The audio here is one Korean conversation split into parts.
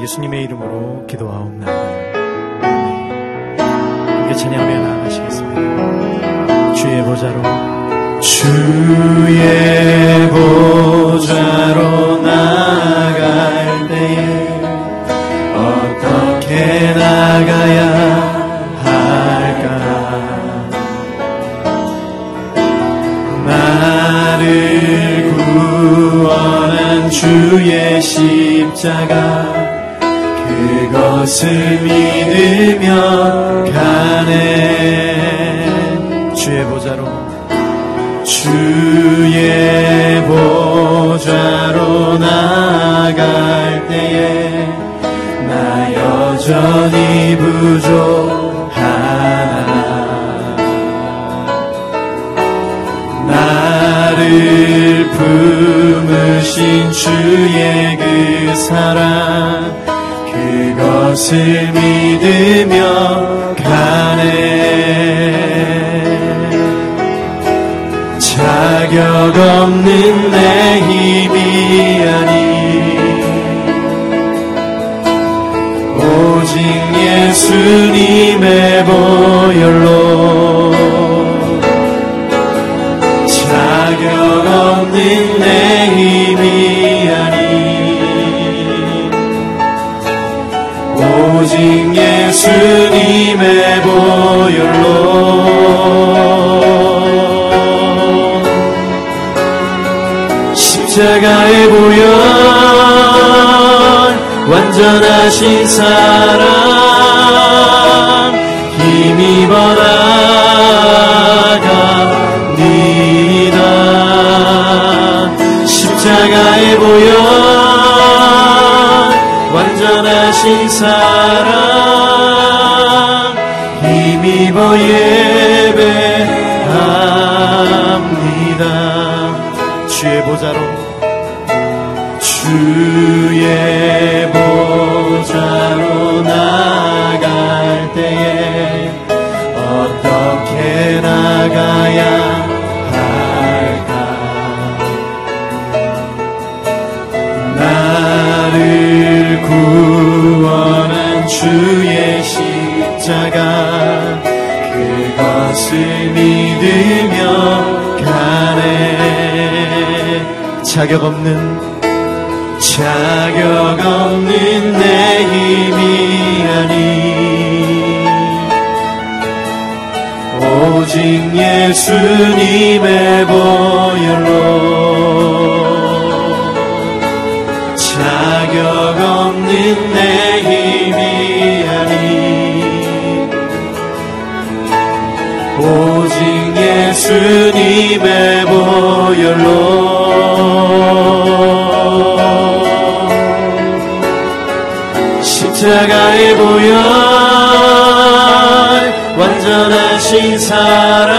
예수님의 이름으로 기도하옵나이다. 함께 찬양하며 나아가시겠습니다. 주의 보좌로 주의 보좌로 나갈 때에 어떻게 나가야 주의 십자가 그것을 믿으며 가네. 주의 보좌로. 주의 보좌로 나갈 때에 나 여전히 부족하나. 나를 품으신 주의 그 사랑. 그 것을 믿으며 가네. 자격 없는 내 힘이 아니. 오직 예수님의 보혈로 예수님의 보혈로. 십자가의 보혈 완전하신 사랑 힘입어 나갑니다. 십자가의 보혈 완전하신 사랑 자격 없는 자격 없는 내 힘이 아니. 오직 예수님의 보혈로 자격 없는 내 힘이 아니. 오직 예수님의 보혈로 십자가의 보혈 완전하신 사랑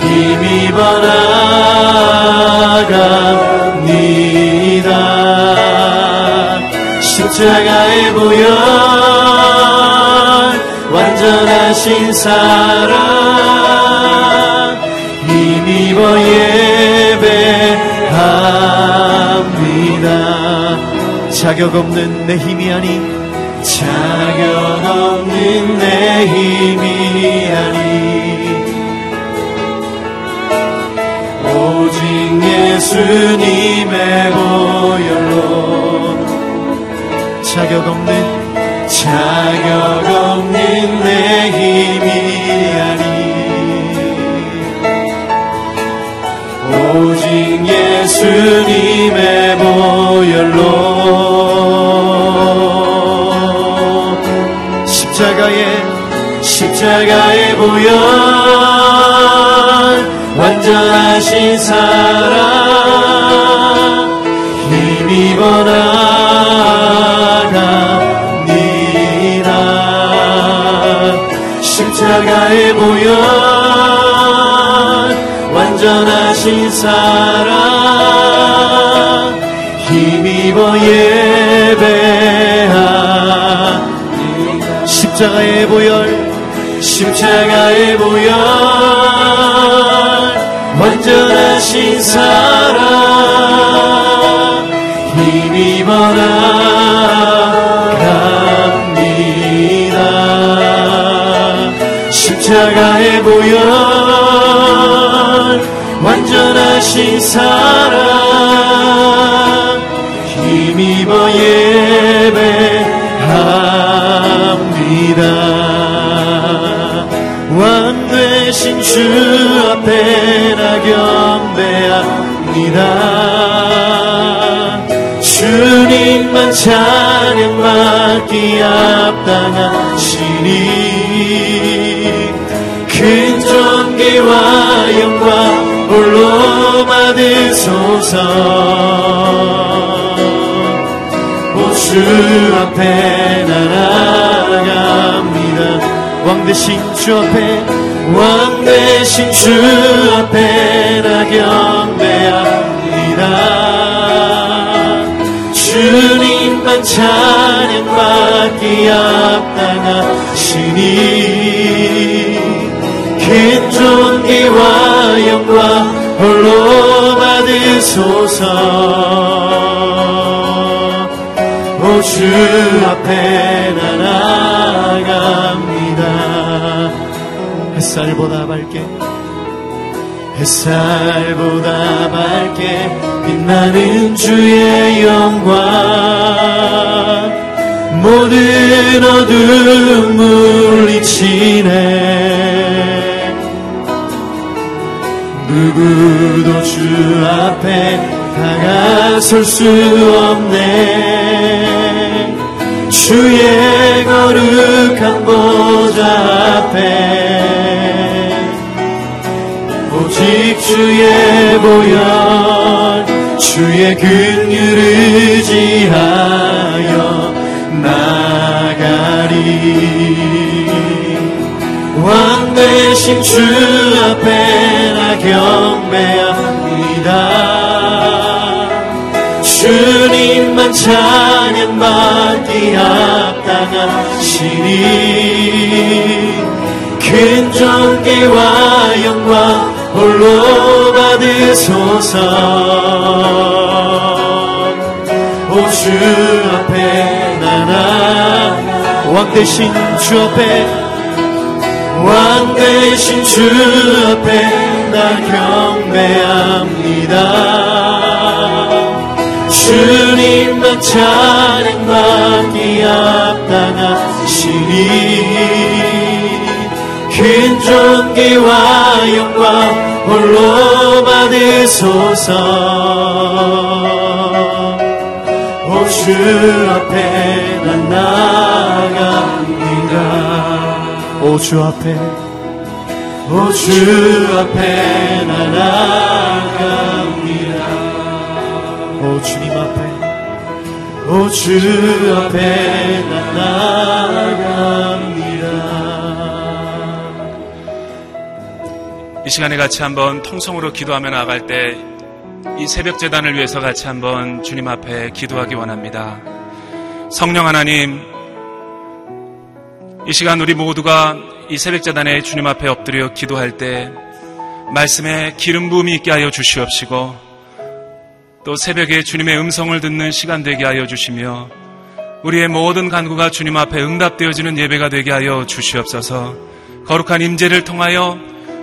힘입어 나갑니다. 십자가의 보혈 완전하신 사랑 자격 없는 내 힘이 아닌 자격 없는 내 힘이 아닌 오직 예수님의 보혈로 자격 없는 자격 없는 내 힘이 아닌 오직 예수님의 보혈로 십자가의 십자가의 보혈 완전하신 사랑 힘입어 나갑니다 십자가의 보혈 완전하신 사랑 십자가의 보혈 십자가의 보혈 완전하신 사랑 힘이 입어나갑니다. 십자가의 보혈 완전하신 사랑 찬양받기 합당하시니 큰 존귀와 영광 홀로 받으소서. 오주 앞에 나아갑니다. 왕 대신 주 앞에 왕 대신 주 앞에 나 경배합니다. 주님 만 찬양받기 합당하시니 큰 존귀와 영광 홀로 받으소서. 오 주 앞에 나아갑니다. 햇살보다 밝게 햇살보다 밝게 빛나는 주의 영광. 모든 어둠 물리치네. 누구도 주 앞에 다가설 수 없네. 주의 거룩한 보좌 앞에 오직 주의 보혈 주의 긍휼을 의지하여 나가리. 왕 대신 주 앞에 나 경배합니다. 주님만 찬양받기 합당하시니 큰 존귀와 영광 홀로 받으소서. 오주 앞에 나나 왕 대신 주 앞에 왕 대신 주 앞에 나 경배합니다. 주님만 찬양받기 합당하시니 큰 존귀와 영광 홀로 받으소서? 오주 앞에 난 나갑니다 오주 앞에. 오주 앞에 난 나갑니다 오 주님 앞에. 오주 앞에 난 나갑니다 이 시간에 같이 한번 통성으로 기도하며 나갈 때 이 새벽 재단을 위해서 같이 한번 주님 앞에 기도하기 원합니다. 성령 하나님, 이 시간 우리 모두가 이 새벽 재단에 주님 앞에 엎드려 기도할 때 말씀에 기름 부음이 있게 하여 주시옵시고 또 새벽에 주님의 음성을 듣는 시간 되게 하여 주시며 우리의 모든 간구가 주님 앞에 응답되어지는 예배가 되게 하여 주시옵소서. 거룩한 임재를 통하여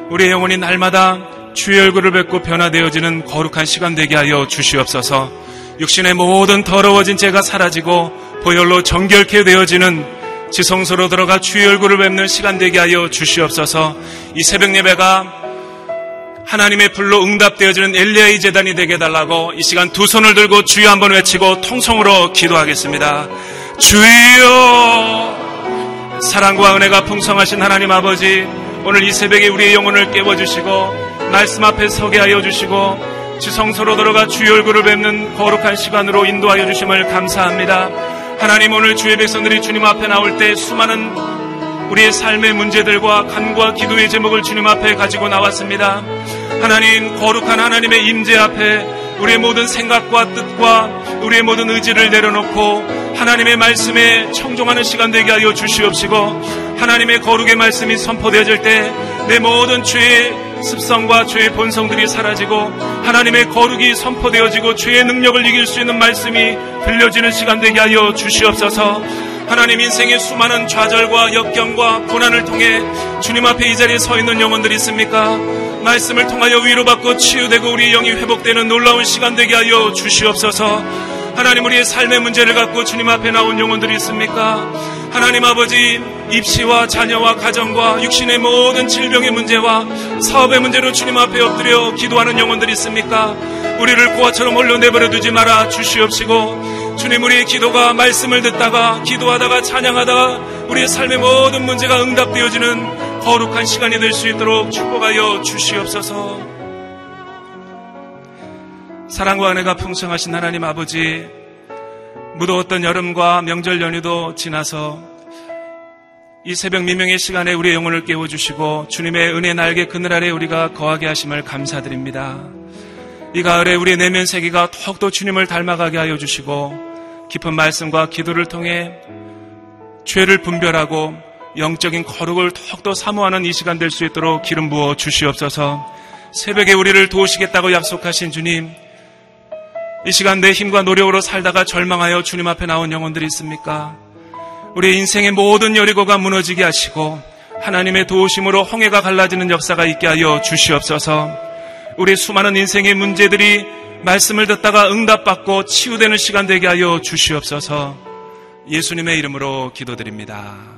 우리의 영혼이 날마다 주의 얼굴을 뵙고 변화되어지는 거룩한 시간 되게 하여 주시옵소서. 육신의 모든 더러워진 죄가 사라지고 보혈로 정결케 되어지는 지성소로 들어가 주의 얼굴을 뵙는 시간 되게 하여 주시옵소서. 이 새벽 예배가 하나님의 불로 응답되어지는 엘리야의 재단이 되게 해달라고 이 시간 두 손을 들고 주여 한번 외치고 통성으로 기도하겠습니다. 주여 사랑과 은혜가 풍성하신 하나님 아버지 오늘 이 새벽에 우리의 영혼을 깨워주시고 말씀 앞에 서게 하여 주시고 지성소로 들어가 주의 얼굴을 뵙는 거룩한 시간으로 인도하여 주심을 감사합니다. 하나님 오늘 주의 백성들이 주님 앞에 나올 때 수많은 우리의 삶의 문제들과 간과 기도의 제목을 주님 앞에 가지고 나왔습니다. 하나님 거룩한 하나님의 임재 앞에 우리의 모든 생각과 뜻과 우리의 모든 의지를 내려놓고 하나님의 말씀에 청종하는 시간 되게 하여 주시옵시고 하나님의 거룩의 말씀이 선포되어질 때 내 모든 죄의 습성과 죄의 본성들이 사라지고 하나님의 거룩이 선포되어지고 죄의 능력을 이길 수 있는 말씀이 들려지는 시간 되게 하여 주시옵소서. 하나님 인생의 수많은 좌절과 역경과 고난을 통해 주님 앞에 이 자리에 서 있는 영혼들이 있습니까? 말씀을 통하여 위로받고 치유되고 우리 영이 회복되는 놀라운 시간 되게 하여 주시옵소서. 하나님 우리의 삶의 문제를 갖고 주님 앞에 나온 영혼들이 있습니까? 하나님 아버지 입시와 자녀와 가정과 육신의 모든 질병의 문제와 사업의 문제로 주님 앞에 엎드려 기도하는 영혼들이 있습니까? 우리를 고아처럼 홀로 내버려 두지 말아 주시옵시고 주님 우리의 기도가 말씀을 듣다가 기도하다가 찬양하다가 우리의 삶의 모든 문제가 응답되어지는 거룩한 시간이 될 수 있도록 축복하여 주시옵소서. 사랑과 은혜가 풍성하신 하나님 아버지, 무더웠던 여름과 명절 연휴도 지나서 이 새벽 미명의 시간에 우리의 영혼을 깨워주시고 주님의 은혜 날개 그늘 아래 우리가 거하게 하심을 감사드립니다. 이 가을에 우리의 내면 세계가 더욱더 주님을 닮아가게 하여 주시고 깊은 말씀과 기도를 통해 죄를 분별하고 영적인 거룩을 더욱더 사모하는 이 시간 될 수 있도록 기름 부어 주시옵소서 새벽에 우리를 도우시겠다고 약속하신 주님 이 시간 내 힘과 노력으로 살다가 절망하여 주님 앞에 나온 영혼들이 있습니까? 우리 인생의 모든 여리고가 무너지게 하시고 하나님의 도우심으로 홍해가 갈라지는 역사가 있게 하여 주시옵소서. 우리 수많은 인생의 문제들이 말씀을 듣다가 응답받고 치유되는 시간 되게 하여 주시옵소서. 예수님의 이름으로 기도드립니다.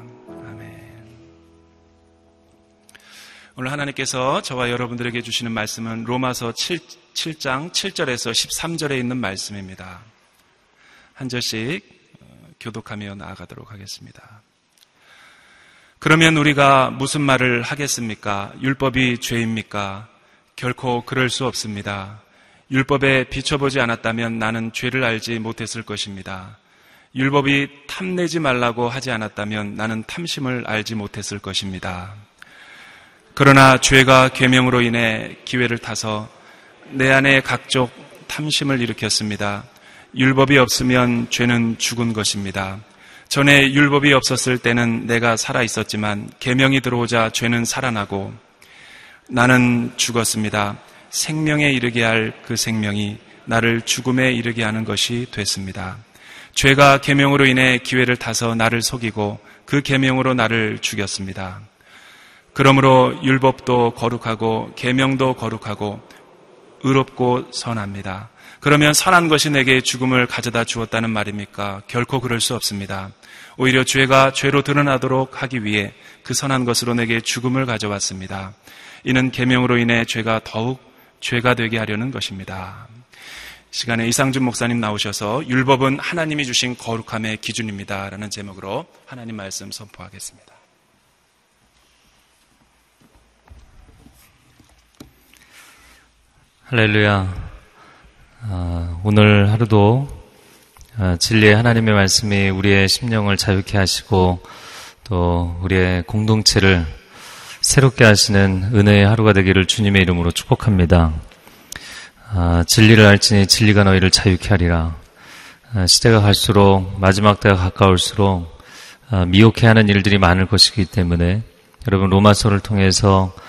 오늘 하나님께서 저와 여러분들에게 주시는 말씀은 로마서 7, 7장 7절에서 13절에 있는 말씀입니다. 한 절씩 어, 교독하며 나아가도록 하겠습니다. 그러면 우리가 무슨 말을 하겠습니까? 율법이 죄입니까? 결코 그럴 수 없습니다. 율법에 비춰보지 않았다면 나는 죄를 알지 못했을 것입니다. 율법이 탐내지 말라고 하지 않았다면 나는 탐심을 알지 못했을 것입니다. 그러나 죄가 계명으로 인해 기회를 타서 내 안에 각종 탐심을 일으켰습니다. 율법이 없으면 죄는 죽은 것입니다. 전에 율법이 없었을 때는 내가 살아 있었지만 계명이 들어오자 죄는 살아나고 나는 죽었습니다. 생명에 이르게 할 그 생명이 나를 죽음에 이르게 하는 것이 됐습니다. 죄가 계명으로 인해 기회를 타서 나를 속이고 그 계명으로 나를 죽였습니다. 그러므로 율법도 거룩하고 계명도 거룩하고 의롭고 선합니다. 그러면 선한 것이 내게 죽음을 가져다 주었다는 말입니까? 결코 그럴 수 없습니다. 오히려 죄가 죄로 드러나도록 하기 위해 그 선한 것으로 내게 죽음을 가져왔습니다. 이는 계명으로 인해 죄가 더욱 죄가 되게 하려는 것입니다. 시간에 이상준 목사님 나오셔서 율법은 하나님이 주신 거룩함의 기준입니다. 라는 제목으로 하나님 말씀 선포하겠습니다. 할렐루야. 아, 오늘 하루도 아, 진리의 하나님의 말씀이 우리의 심령을 자유케 하시고 또 우리의 공동체를 새롭게 하시는 은혜의 하루가 되기를 주님의 이름으로 축복합니다. 아, 진리를 알지니 진리가 너희를 자유케 하리라. 아, 시대가 갈수록 마지막 때가 가까울수록 아, 미혹해 하는 일들이 많을 것이기 때문에 여러분 로마서를 통해서 아,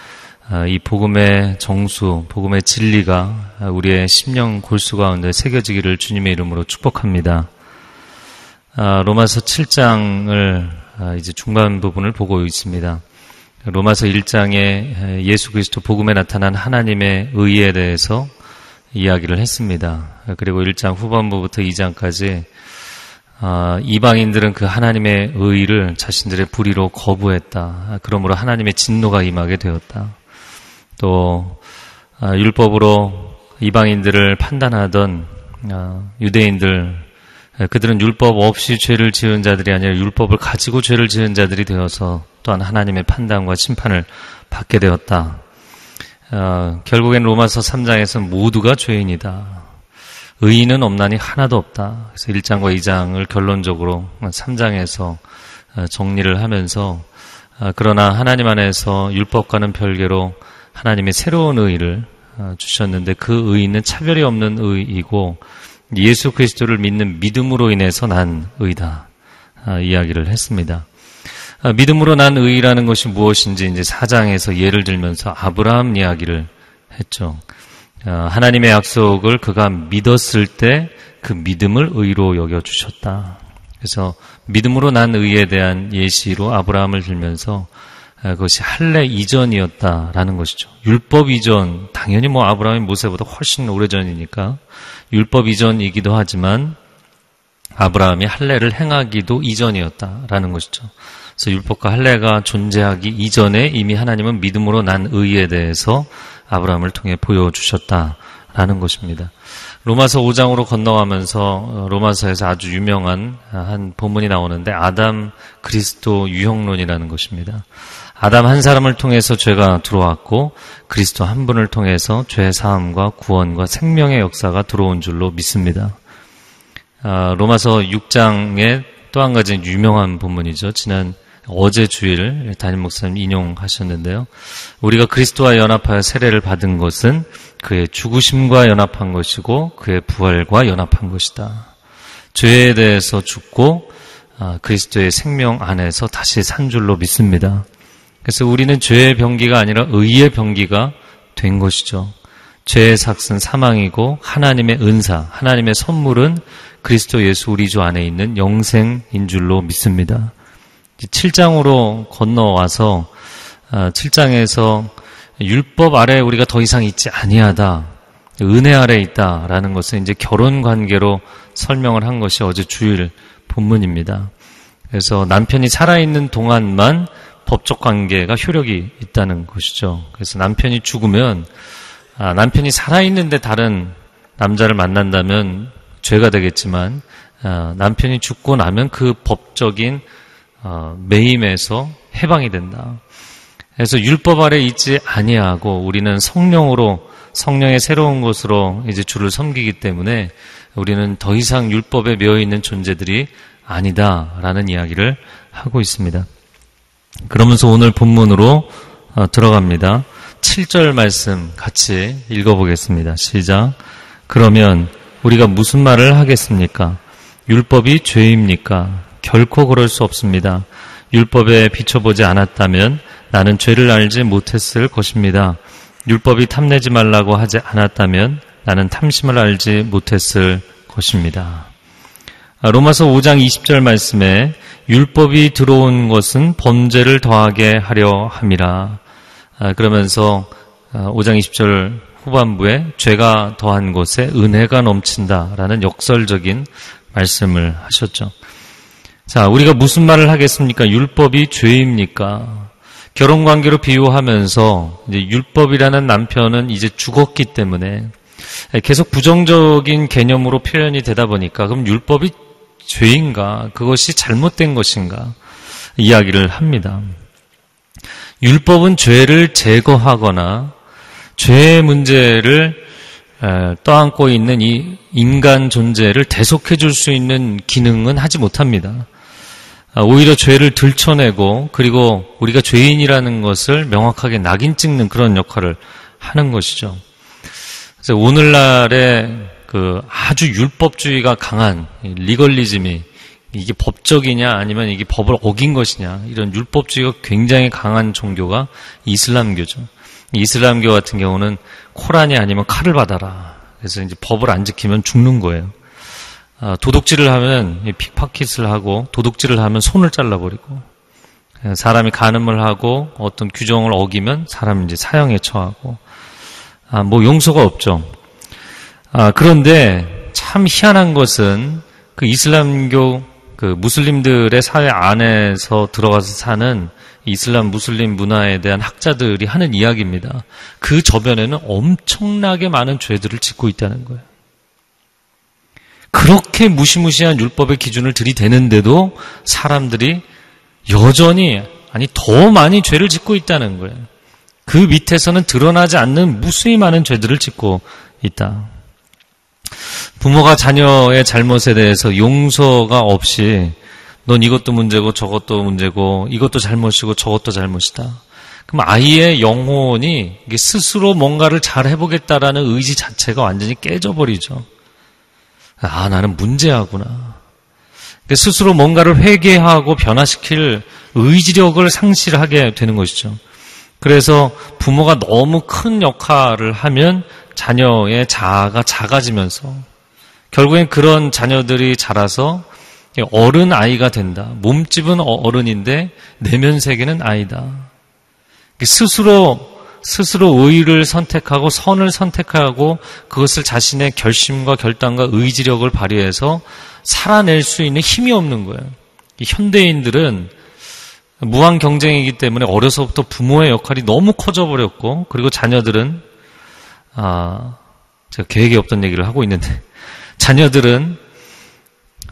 이 복음의 정수, 복음의 진리가 우리의 심령 골수 가운데 새겨지기를 주님의 이름으로 축복합니다. 아, 로마서 7장을 아, 이제 중반 부분을 보고 있습니다. 로마서 1장에 예수 그리스도 복음에 나타난 하나님의 의에 대해서 이야기를 했습니다. 그리고 1장 후반부부터 2장까지 이방인들은 그 하나님의 의를 자신들의 불의로 거부했다. 그러므로 하나님의 진노가 임하게 되었다. 또 아, 율법으로 이방인들을 판단하던 아, 유대인들 그들은 율법 없이 죄를 지은 자들이 아니라 율법을 가지고 죄를 지은 자들이 되어서 또한 하나님의 판단과 심판을 받게 되었다. 어, 결국엔 로마서 3장에서 모두가 죄인이다. 의인은 없나니 하나도 없다. 그래서 1장과 2장을 결론적으로 3장에서 정리를 하면서 그러나 하나님 안에서 율법과는 별개로 하나님의 새로운 의를 어, 주셨는데 그 의는 차별이 없는 의이고 예수 그리스도를 믿는 믿음으로 인해서 난 의다 아, 이야기를 했습니다. 아, 믿음으로 난 의라는 것이 무엇인지 이제 사장에서 예를 들면서 아브라함 이야기를 했죠. 어, 하나님의 약속을 그가 믿었을 때 그 믿음을 의로 여겨 주셨다. 그래서 믿음으로 난 의에 대한 예시로 아브라함을 들면서 어, 그것이 할례 이전이었다라는 것이죠. 율법 이전 당연히 뭐 아브라함이 모세보다 훨씬 오래전이니까 율법 이전이기도 하지만 아브라함이 할례를 행하기도 이전이었다라는 것이죠. 그래서 율법과 할례가 존재하기 이전에 이미 하나님은 믿음으로 난 의에 대해서 아브라함을 통해 보여주셨다라는 것입니다. 로마서 5장으로 건너가면서 어, 로마서에서 아주 유명한 한 본문이 나오는데 아담 그리스도 유형론이라는 것입니다. 아담 한 사람을 통해서 죄가 들어왔고 그리스도 한 분을 통해서 죄 사함과 구원과 생명의 역사가 들어온 줄로 믿습니다. 아, 로마서 6장의 또한 가지 유명한 본문이죠. 지난 어제 주일 담임 목사님 인용하셨는데요. 우리가 그리스도와 연합하여 세례를 받은 것은 그의 죽으심과 연합한 것이고 그의 부활과 연합한 것이다. 죄에 대해서 죽고 아, 그리스도의 생명 안에서 다시 산 줄로 믿습니다. 그래서 우리는 죄의 병기가 아니라 의의 병기가 된 것이죠. 죄의 삭은 사망이고 하나님의 은사, 하나님의 선물은 그리스도 예수 우리 주 안에 있는 영생인 줄로 믿습니다. 7장으로 건너와서 7장에서 아, 율법 아래 우리가 더 이상 있지 아니하다. 은혜 아래 있다라는 것은 이제 결혼 관계로 설명을 한 것이 어제 주일 본문입니다. 그래서 남편이 살아있는 동안만 법적 관계가 효력이 있다는 것이죠. 그래서 남편이 죽으면 아, 남편이 살아있는데 다른 남자를 만난다면 죄가 되겠지만 아, 남편이 죽고 나면 그 법적인 어, 매임에서 해방이 된다. 그래서 율법 아래 있지 아니하고 우리는 성령으로 성령의 새로운 것으로 이제 주를 섬기기 때문에 우리는 더 이상 율법에 매여 있는 존재들이 아니다라는 이야기를 하고 있습니다. 그러면서 오늘 본문으로 어, 들어갑니다. 7절 말씀 같이 읽어보겠습니다. 시작. 그러면 우리가 무슨 말을 하겠습니까? 율법이 죄입니까? 결코 그럴 수 없습니다. 율법에 비춰보지 않았다면 나는 죄를 알지 못했을 것입니다. 율법이 탐내지 말라고 하지 않았다면 나는 탐심을 알지 못했을 것입니다. 아, 로마서 5장 20절 말씀에 율법이 들어온 것은 범죄를 더하게 하려 함이라. 아, 그러면서 5장 아, 20절 후반부에 죄가 더한 곳에 은혜가 넘친다라는 역설적인 말씀을 하셨죠. 자, 우리가 무슨 말을 하겠습니까? 율법이 죄입니까? 결혼 관계로 비유하면서 율법이라는 남편은 이제 죽었기 때문에 계속 부정적인 개념으로 표현이 되다 보니까 그럼 율법이 죄인가? 그것이 잘못된 것인가? 이야기를 합니다. 율법은 죄를 제거하거나 죄의 문제를 떠안고 있는 이 인간 존재를 대속해 줄 수 있는 기능은 하지 못합니다. 아, 오히려 죄를 들춰내고 그리고 우리가 죄인이라는 것을 명확하게 낙인 찍는 그런 역할을 하는 것이죠. 그래서 오늘날의 그 아주 율법주의가 강한 리걸리즘이 이게 법적이냐 아니면 이게 법을 어긴 것이냐 이런 율법주의가 굉장히 강한 종교가 이슬람교죠. 이슬람교 같은 경우는 코란이 아니면 칼을 받아라. 그래서 이제 법을 안 지키면 죽는 거예요. 아, 도둑질을 하면 픽파켓을 하고 도둑질을 하면 손을 잘라버리고 예, 사람이 간음을 하고 어떤 규정을 어기면 사람 이제 사형에 처하고 아, 뭐 용서가 없죠. 아, 그런데 참 희한한 것은 그 이슬람교 그 무슬림들의 사회 안에서 들어가서 사는 이슬람 무슬림 문화에 대한 학자들이 하는 이야기입니다. 그 저변에는 엄청나게 많은 죄들을 짓고 있다는 거예요. 그렇게 무시무시한 율법의 기준을 들이대는데도 사람들이 여전히 아니 더 많이 죄를 짓고 있다는 거예요. 그 밑에서는 드러나지 않는 무수히 많은 죄들을 짓고 있다. 부모가 자녀의 잘못에 대해서 용서가 없이 넌 이것도 문제고 저것도 문제고 이것도 잘못이고 저것도 잘못이다. 그럼 아이의 영혼이 스스로 뭔가를 잘 해보겠다라는 의지 자체가 완전히 깨져버리죠. 아, 나는 문제하구나. 스스로 뭔가를 회개하고 변화시킬 의지력을 상실하게 되는 것이죠. 그래서 부모가 너무 큰 역할을 하면 자녀의 자아가 작아지면서 결국엔 그런 자녀들이 자라서 어른 아이가 된다. 몸집은 어, 어른인데 내면 세계는 아이다. 스스로 스스로 의를 선택하고 선을 선택하고 그것을 자신의 결심과 결단과 의지력을 발휘해서 살아낼 수 있는 힘이 없는 거예요. 현대인들은 무한 경쟁이기 때문에 어려서부터 부모의 역할이 너무 커져 버렸고 그리고 자녀들은 아 제가 계획이 없던 얘기를 하고 있는데 자녀들은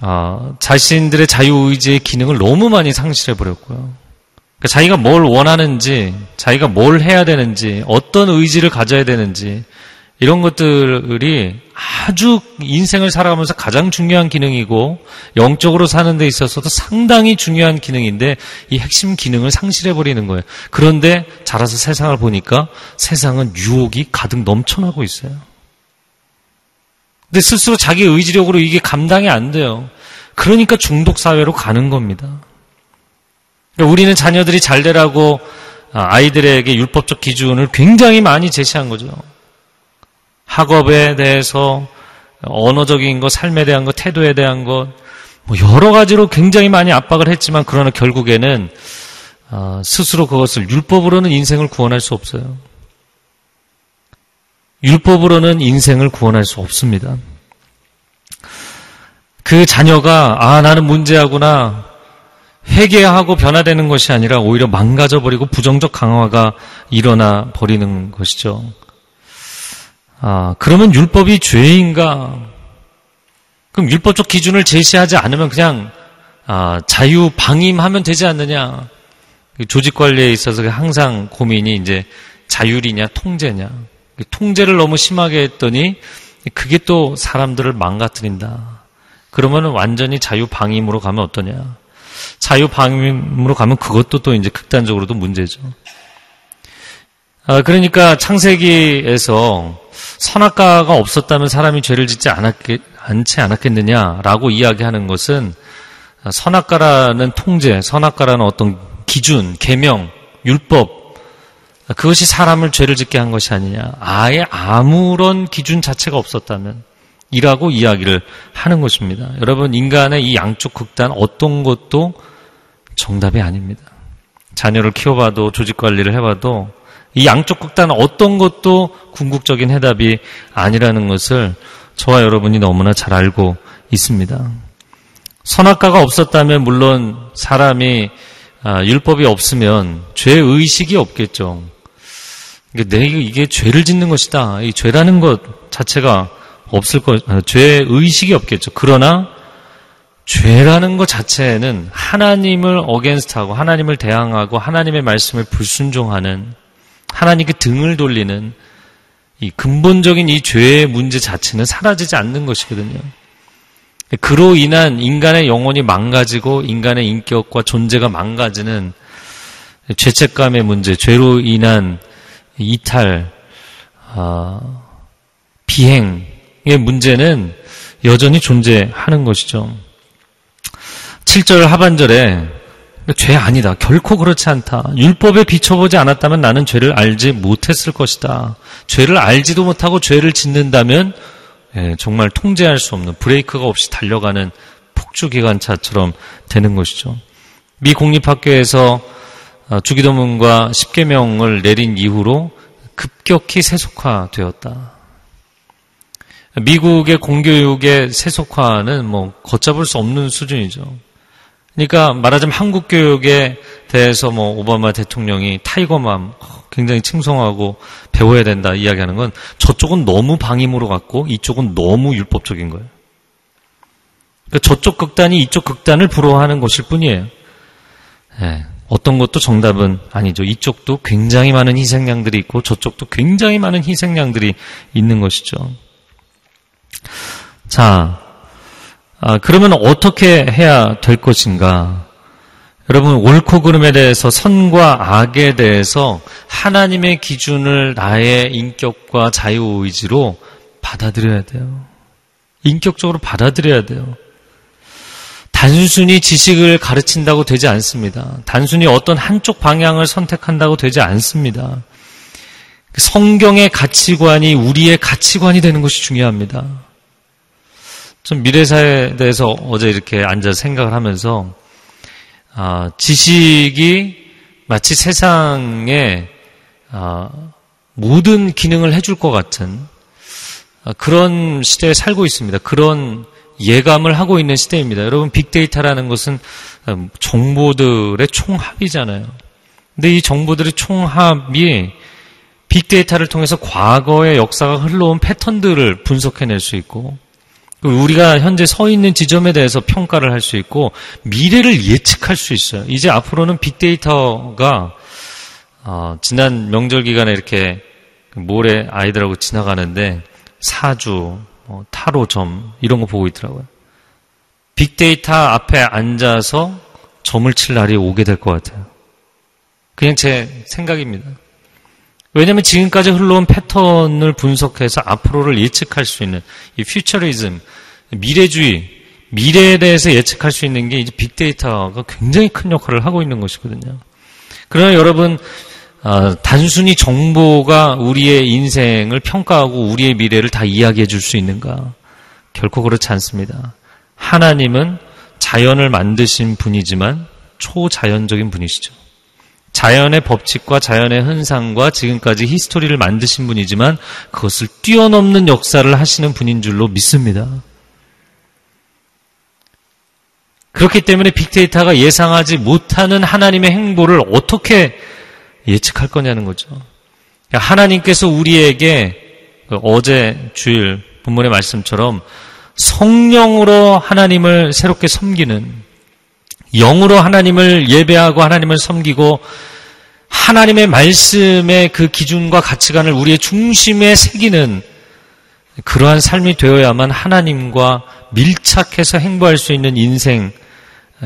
아, 자신들의 자유의지의 기능을 너무 많이 상실해 버렸고요. 그러니까 자기가 뭘 원하는지, 자기가 뭘 해야 되는지, 어떤 의지를 가져야 되는지, 이런 것들이 아주 인생을 살아가면서 가장 중요한 기능이고, 영적으로 사는 데 있어서도 상당히 중요한 기능인데, 이 핵심 기능을 상실해 버리는 거예요. 그런데 자라서 세상을 보니까 세상은 유혹이 가득 넘쳐나고 있어요. 근데 스스로 자기 의지력으로 이게 감당이 안 돼요. 그러니까 중독 사회로 가는 겁니다. 그러니까 우리는 자녀들이 잘 되라고 아이들에게 율법적 기준을 굉장히 많이 제시한 거죠. 학업에 대해서 언어적인 것, 삶에 대한 것, 태도에 대한 것, 뭐 여러 가지로 굉장히 많이 압박을 했지만 그러나 결국에는 어, 스스로 그것을 율법으로는 인생을 구원할 수 없어요. 율법으로는 인생을 구원할 수 없습니다. 그 자녀가 아 나는 문제하구나 회개하고 변화되는 것이 아니라 오히려 망가져 버리고 부정적 강화가 일어나 버리는 것이죠. 아 그러면 율법이 죄인가? 그럼 율법적 기준을 제시하지 않으면 그냥 아, 자유 방임하면 되지 않느냐? 그 조직 관리에 있어서 항상 고민이 이제 자율이냐 통제냐? 통제를 너무 심하게 했더니 그게 또 사람들을 망가뜨린다. 그러면 완전히 자유 방임으로 가면 어떠냐? 자유 방임으로 가면 그것도 또 이제 극단적으로도 문제죠. 아, 그러니까 창세기에서 선악과가 없었다면 사람이 죄를 짓지 않았겠, 않지 않았겠느냐라고 이야기하는 것은 선악과라는 통제, 선악과라는 어떤 기준, 계명, 율법 그것이 사람을 죄를 짓게 한 것이 아니냐. 아예 아무런 기준 자체가 없었다면 이라고 이야기를 하는 것입니다. 여러분, 인간의 이 양쪽 극단 어떤 것도 정답이 아닙니다. 자녀를 키워봐도 조직 관리를 해봐도 이 양쪽 극단 어떤 것도 궁극적인 해답이 아니라는 것을 저와 여러분이 너무나 잘 알고 있습니다. 선악과가 없었다면 물론 사람이 아, 율법이 없으면 죄 의식이 없겠죠. 내가 이게 죄를 짓는 것이다. 이 죄라는 것 자체가 없을 것, 아, 죄 의식이 없겠죠. 그러나 죄라는 것 자체는 하나님을 어겐스트하고 하나님을 대항하고 하나님의 말씀을 불순종하는 하나님께 등을 돌리는 이 근본적인 이 죄의 문제 자체는 사라지지 않는 것이거든요. 그로 인한 인간의 영혼이 망가지고 인간의 인격과 존재가 망가지는 죄책감의 문제, 죄로 인한 이탈, 어, 비행의 문제는 여전히 존재하는 것이죠. 7절 하반절에 죄 아니다. 결코 그렇지 않다. 율법에 비춰보지 않았다면 나는 죄를 알지 못했을 것이다. 죄를 알지도 못하고 죄를 짓는다면 예, 정말 통제할 수 없는 브레이크가 없이 달려가는 폭주기관차처럼 되는 것이죠. 미 공립학교에서 어, 주기도문과 십계명을 내린 이후로 급격히 세속화되었다. 미국의 공교육의 세속화는 뭐 걷잡을 수 없는 수준이죠. 그러니까 말하자면 한국 교육에 대해서 뭐 오바마 대통령이 tiger mom 굉장히 칭송하고 배워야 된다 이야기하는 건 저쪽은 너무 방임으로 갔고 이쪽은 너무 율법적인 거예요. 그러니까 저쪽 극단이 이쪽 극단을 부러워하는 것일 뿐이에요. 네. 어떤 것도 정답은 아니죠. 이쪽도 굉장히 많은 희생양들이 있고 저쪽도 굉장히 많은 희생양들이 있는 것이죠. 자, 아, 그러면 어떻게 해야 될 것인가? 여러분, 옳고 그름에 대해서 선과 악에 대해서 하나님의 기준을 나의 인격과 자유의지로 받아들여야 돼요. 인격적으로 받아들여야 돼요. 단순히 지식을 가르친다고 되지 않습니다. 단순히 어떤 한쪽 방향을 선택한다고 되지 않습니다. 성경의 가치관이 우리의 가치관이 되는 것이 중요합니다. 좀 미래사에 대해서 어제 이렇게 앉아 생각을 하면서 아, 지식이 마치 세상에 아, 모든 기능을 해줄 것 같은 아, 그런 시대에 살고 있습니다. 그런 예감을 하고 있는 시대입니다. 여러분 빅데이터라는 것은 음, 정보들의 총합이잖아요. 근데 이 정보들의 총합이 빅데이터를 통해서 과거의 역사가 흘러온 패턴들을 분석해낼 수 있고 우리가 현재 서 있는 지점에 대해서 평가를 할 수 있고 미래를 예측할 수 있어요. 이제 앞으로는 빅데이터가 어, 지난 명절 기간에 이렇게 모래 아이들하고 지나가는데 사주, 어, 타로점 이런 거 보고 있더라고요. 빅데이터 앞에 앉아서 점을 칠 날이 오게 될 것 같아요. 그냥 제 생각입니다. 왜냐하면 지금까지 흘러온 패턴을 분석해서 앞으로를 예측할 수 있는 이 퓨처리즘, 미래주의, 미래에 대해서 예측할 수 있는 게 이제 빅데이터가 굉장히 큰 역할을 하고 있는 것이거든요. 그러나 여러분 어, 단순히 정보가 우리의 인생을 평가하고 우리의 미래를 다 이야기해 줄 수 있는가? 결코 그렇지 않습니다. 하나님은 자연을 만드신 분이지만 초자연적인 분이시죠. 자연의 법칙과 자연의 흔상과 지금까지 히스토리를 만드신 분이지만 그것을 뛰어넘는 역사를 하시는 분인 줄로 믿습니다. 그렇기 때문에 빅데이터가 예상하지 못하는 하나님의 행보를 어떻게 예측할 거냐는 거죠. 그러니까 하나님께서 우리에게 그 어제 주일 본문의 말씀처럼 성령으로 하나님을 새롭게 섬기는 영으로 하나님을 예배하고 하나님을 섬기고 하나님의 말씀의 그 기준과 가치관을 우리의 중심에 새기는 그러한 삶이 되어야만 하나님과 밀착해서 행보할 수 있는 인생,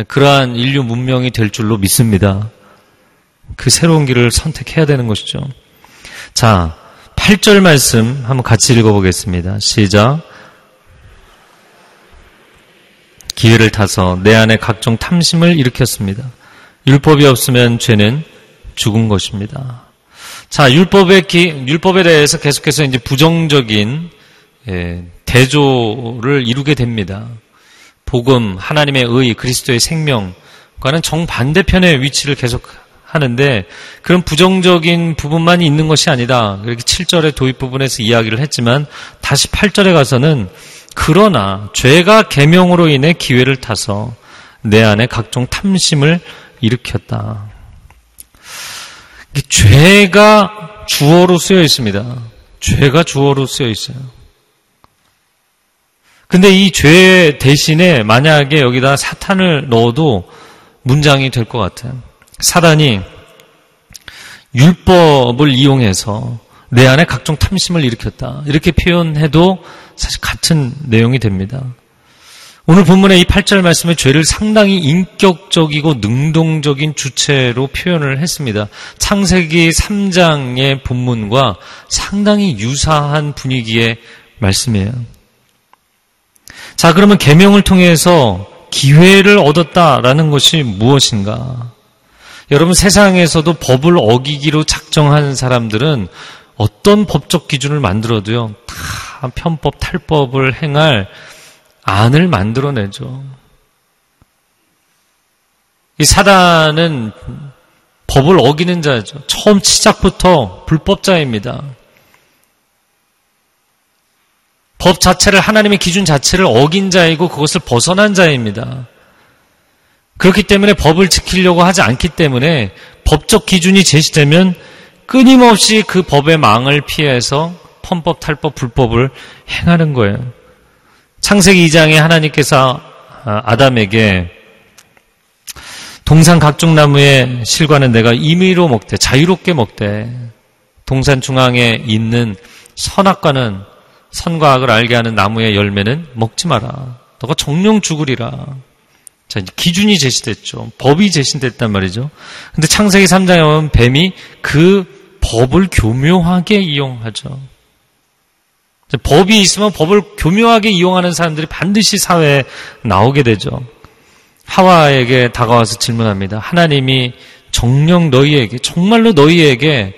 그러한 인류 문명이 될 줄로 믿습니다. 그 새로운 길을 선택해야 되는 것이죠. 자, 8절 말씀 한번 같이 읽어보겠습니다. 시작. 기회를 타서 내 안에 각종 탐심을 일으켰습니다. 율법이 없으면 죄는 죽은 것입니다. 자, 율법의 기, 율법에 대해서 계속해서 이제 부정적인 예, 대조를 이루게 됩니다. 복음, 하나님의 의, 그리스도의 생명과는 정반대편의 위치를 계속 하는데 그런 부정적인 부분만이 있는 것이 아니다. 그렇게 7절의 도입 부분에서 이야기를 했지만 다시 8절에 가서는 그러나 죄가 계명으로 인해 기회를 타서 내 안에 각종 탐심을 일으켰다. 죄가 주어로 쓰여 있습니다. 죄가 주어로 쓰여 있어요. 근데 이 죄 대신에 만약에 여기다 사탄을 넣어도 문장이 될 것 같아요. 사단이 율법을 이용해서 내 안에 각종 탐심을 일으켰다. 이렇게 표현해도 사실 같은 내용이 됩니다. 오늘 본문의 이 8절 말씀의 죄를 상당히 인격적이고 능동적인 주체로 표현을 했습니다. 창세기 3장의 본문과 상당히 유사한 분위기의 말씀이에요. 자, 그러면 계명을 통해서 기회를 얻었다라는 것이 무엇인가? 여러분 세상에서도 법을 어기기로 작정한 사람들은 어떤 법적 기준을 만들어도요, 다 편법, 탈법을 행할 안을 만들어내죠. 이 사단은 법을 어기는 자죠. 처음 시작부터 불법자입니다. 법 자체를 하나님의 기준 자체를 어긴 자이고 그것을 벗어난 자입니다. 그렇기 때문에 법을 지키려고 하지 않기 때문에 법적 기준이 제시되면 끊임없이 그 법의 망을 피해서 편법, 탈법, 불법을 행하는 거예요. 창세기 2장에 하나님께서 아, 아담에게 동산 각종 나무의 실과는 내가 임의로 먹되 자유롭게 먹되 동산 중앙에 있는 선악과는 선과 악을 알게 하는 나무의 열매는 먹지 마라. 너가 정령 죽으리라. 자, 기준이 제시됐죠. 법이 제시됐단 말이죠. 근데 창세기 3장에 보면 뱀이 그 법을 교묘하게 이용하죠. 법이 있으면 법을 교묘하게 이용하는 사람들이 반드시 사회에 나오게 되죠. 하와에게 다가와서 질문합니다. 하나님이 정령 너희에게, 정말로 너희에게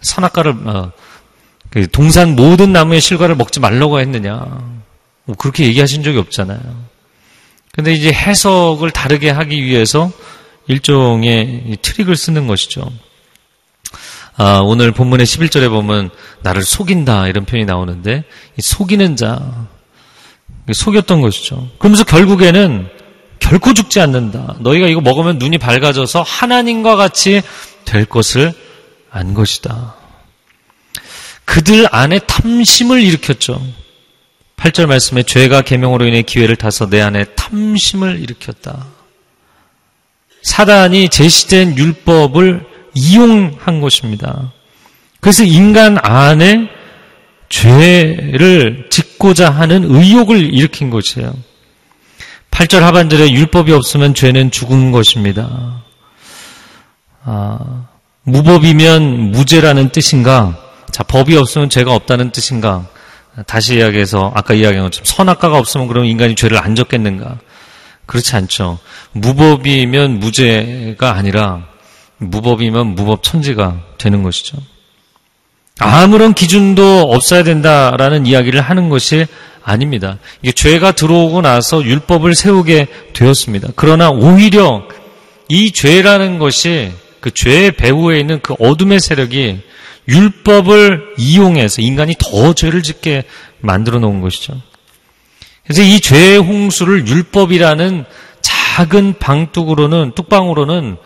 선악과를 어, 그 동산 모든 나무의 실과를 먹지 말라고 했느냐? 뭐 그렇게 얘기하신 적이 없잖아요. 근데 이제 해석을 다르게 하기 위해서 일종의 트릭을 쓰는 것이죠. 아, 오늘 본문의 11절에 보면 나를 속인다 이런 표현이 나오는데 속이는 자 속였던 것이죠. 그러면서 결국에는 결코 죽지 않는다. 너희가 이거 먹으면 눈이 밝아져서 하나님과 같이 될 것을 안 것이다. 그들 안에 탐심을 일으켰죠. 8절 말씀에 죄가 계명으로 인해 기회를 타서 내 안에 탐심을 일으켰다. 사단이 제시된 율법을 이용한 것입니다. 그래서 인간 안에 죄를 짓고자 하는 의욕을 일으킨 것이에요. 8절 하반절에 율법이 없으면 죄는 죽은 것입니다. 아, 무법이면 무죄라는 뜻인가? 자, 법이 없으면 죄가 없다는 뜻인가? 다시 이야기해서 아까 이야기한 것처럼 선악과가 없으면 그럼 인간이 죄를 안 졌겠는가? 그렇지 않죠. 무법이면 무죄가 아니라 무법이면 무법 천지가 되는 것이죠. 아무런 기준도 없어야 된다라는 이야기를 하는 것이 아닙니다. 이게 죄가 들어오고 나서 율법을 세우게 되었습니다. 그러나 오히려 이 죄라는 것이 그 죄의 배후에 있는 그 어둠의 세력이 율법을 이용해서 인간이 더 죄를 짓게 만들어 놓은 것이죠. 그래서 이 죄의 홍수를 율법이라는 작은 방뚝으로는 뚝방으로는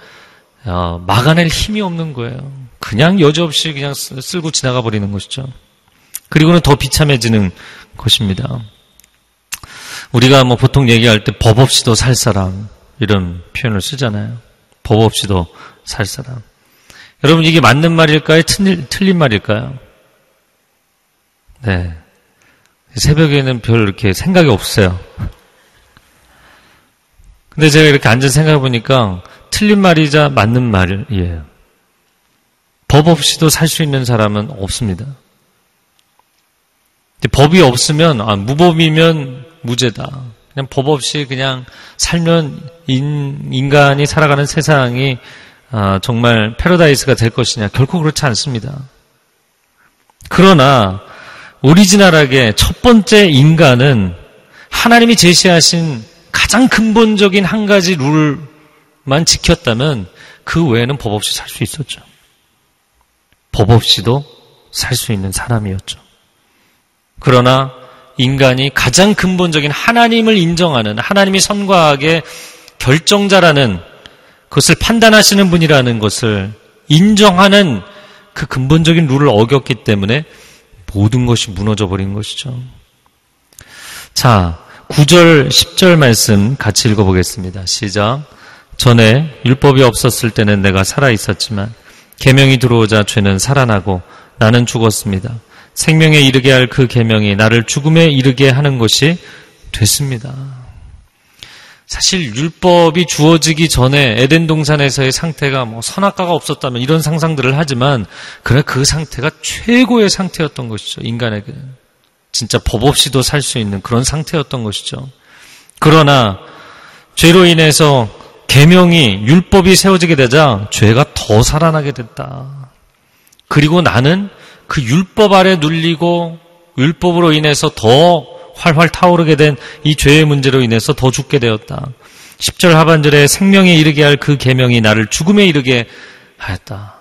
어, 막아낼 힘이 없는 거예요. 그냥 여지없이 그냥 쓸고 지나가 버리는 것이죠. 그리고는 더 비참해지는 것입니다. 우리가 뭐 보통 얘기할 때 법 없이도 살 사람 이런 표현을 쓰잖아요. 법 없이도 살 사람. 여러분 이게 맞는 말일까요? 틀린, 틀린 말일까요? 네. 새벽에는 별 이렇게 생각이 없어요. 근데 제가 이렇게 앉아 생각해 보니까 틀린 말이자 맞는 말이에요. 법 없이도 살 수 있는 사람은 없습니다. 법이 없으면 아, 무법이면 무죄다. 그냥 법 없이 그냥 살면 인, 인간이 살아가는 세상이 아, 정말 패러다이스가 될 것이냐 결코 그렇지 않습니다. 그러나 오리지널하게 첫 번째 인간은 하나님이 제시하신 가장 근본적인 한 가지 룰 만 지켰다면 그 외에는 법 없이 살 수 있었죠. 법 없이도 살 수 있는 사람이었죠. 그러나 인간이 가장 근본적인 하나님을 인정하는 하나님이 선과 악의 결정자라는 그것을 판단하시는 분이라는 것을 인정하는 그 근본적인 룰을 어겼기 때문에 모든 것이 무너져 버린 것이죠. 자, 9절, 10절 말씀 같이 읽어보겠습니다. 시작. 전에 율법이 없었을 때는 내가 살아 있었지만 계명이 들어오자 죄는 살아나고 나는 죽었습니다. 생명에 이르게 할 그 계명이 나를 죽음에 이르게 하는 것이 됐습니다. 사실 율법이 주어지기 전에 에덴 동산에서의 상태가 뭐 선악과가 없었다면 이런 상상들을 하지만 그래 그 상태가 최고의 상태였던 것이죠. 인간에게 진짜 법 없이도 살 수 있는 그런 상태였던 것이죠. 그러나 죄로 인해서 계명이 율법이 세워지게 되자 죄가 더 살아나게 됐다. 그리고 나는 그 율법 아래 눌리고 율법으로 인해서 더 활활 타오르게 된 이 죄의 문제로 인해서 더 죽게 되었다. 10절 하반절에 생명에 이르게 할 그 계명이 나를 죽음에 이르게 하였다.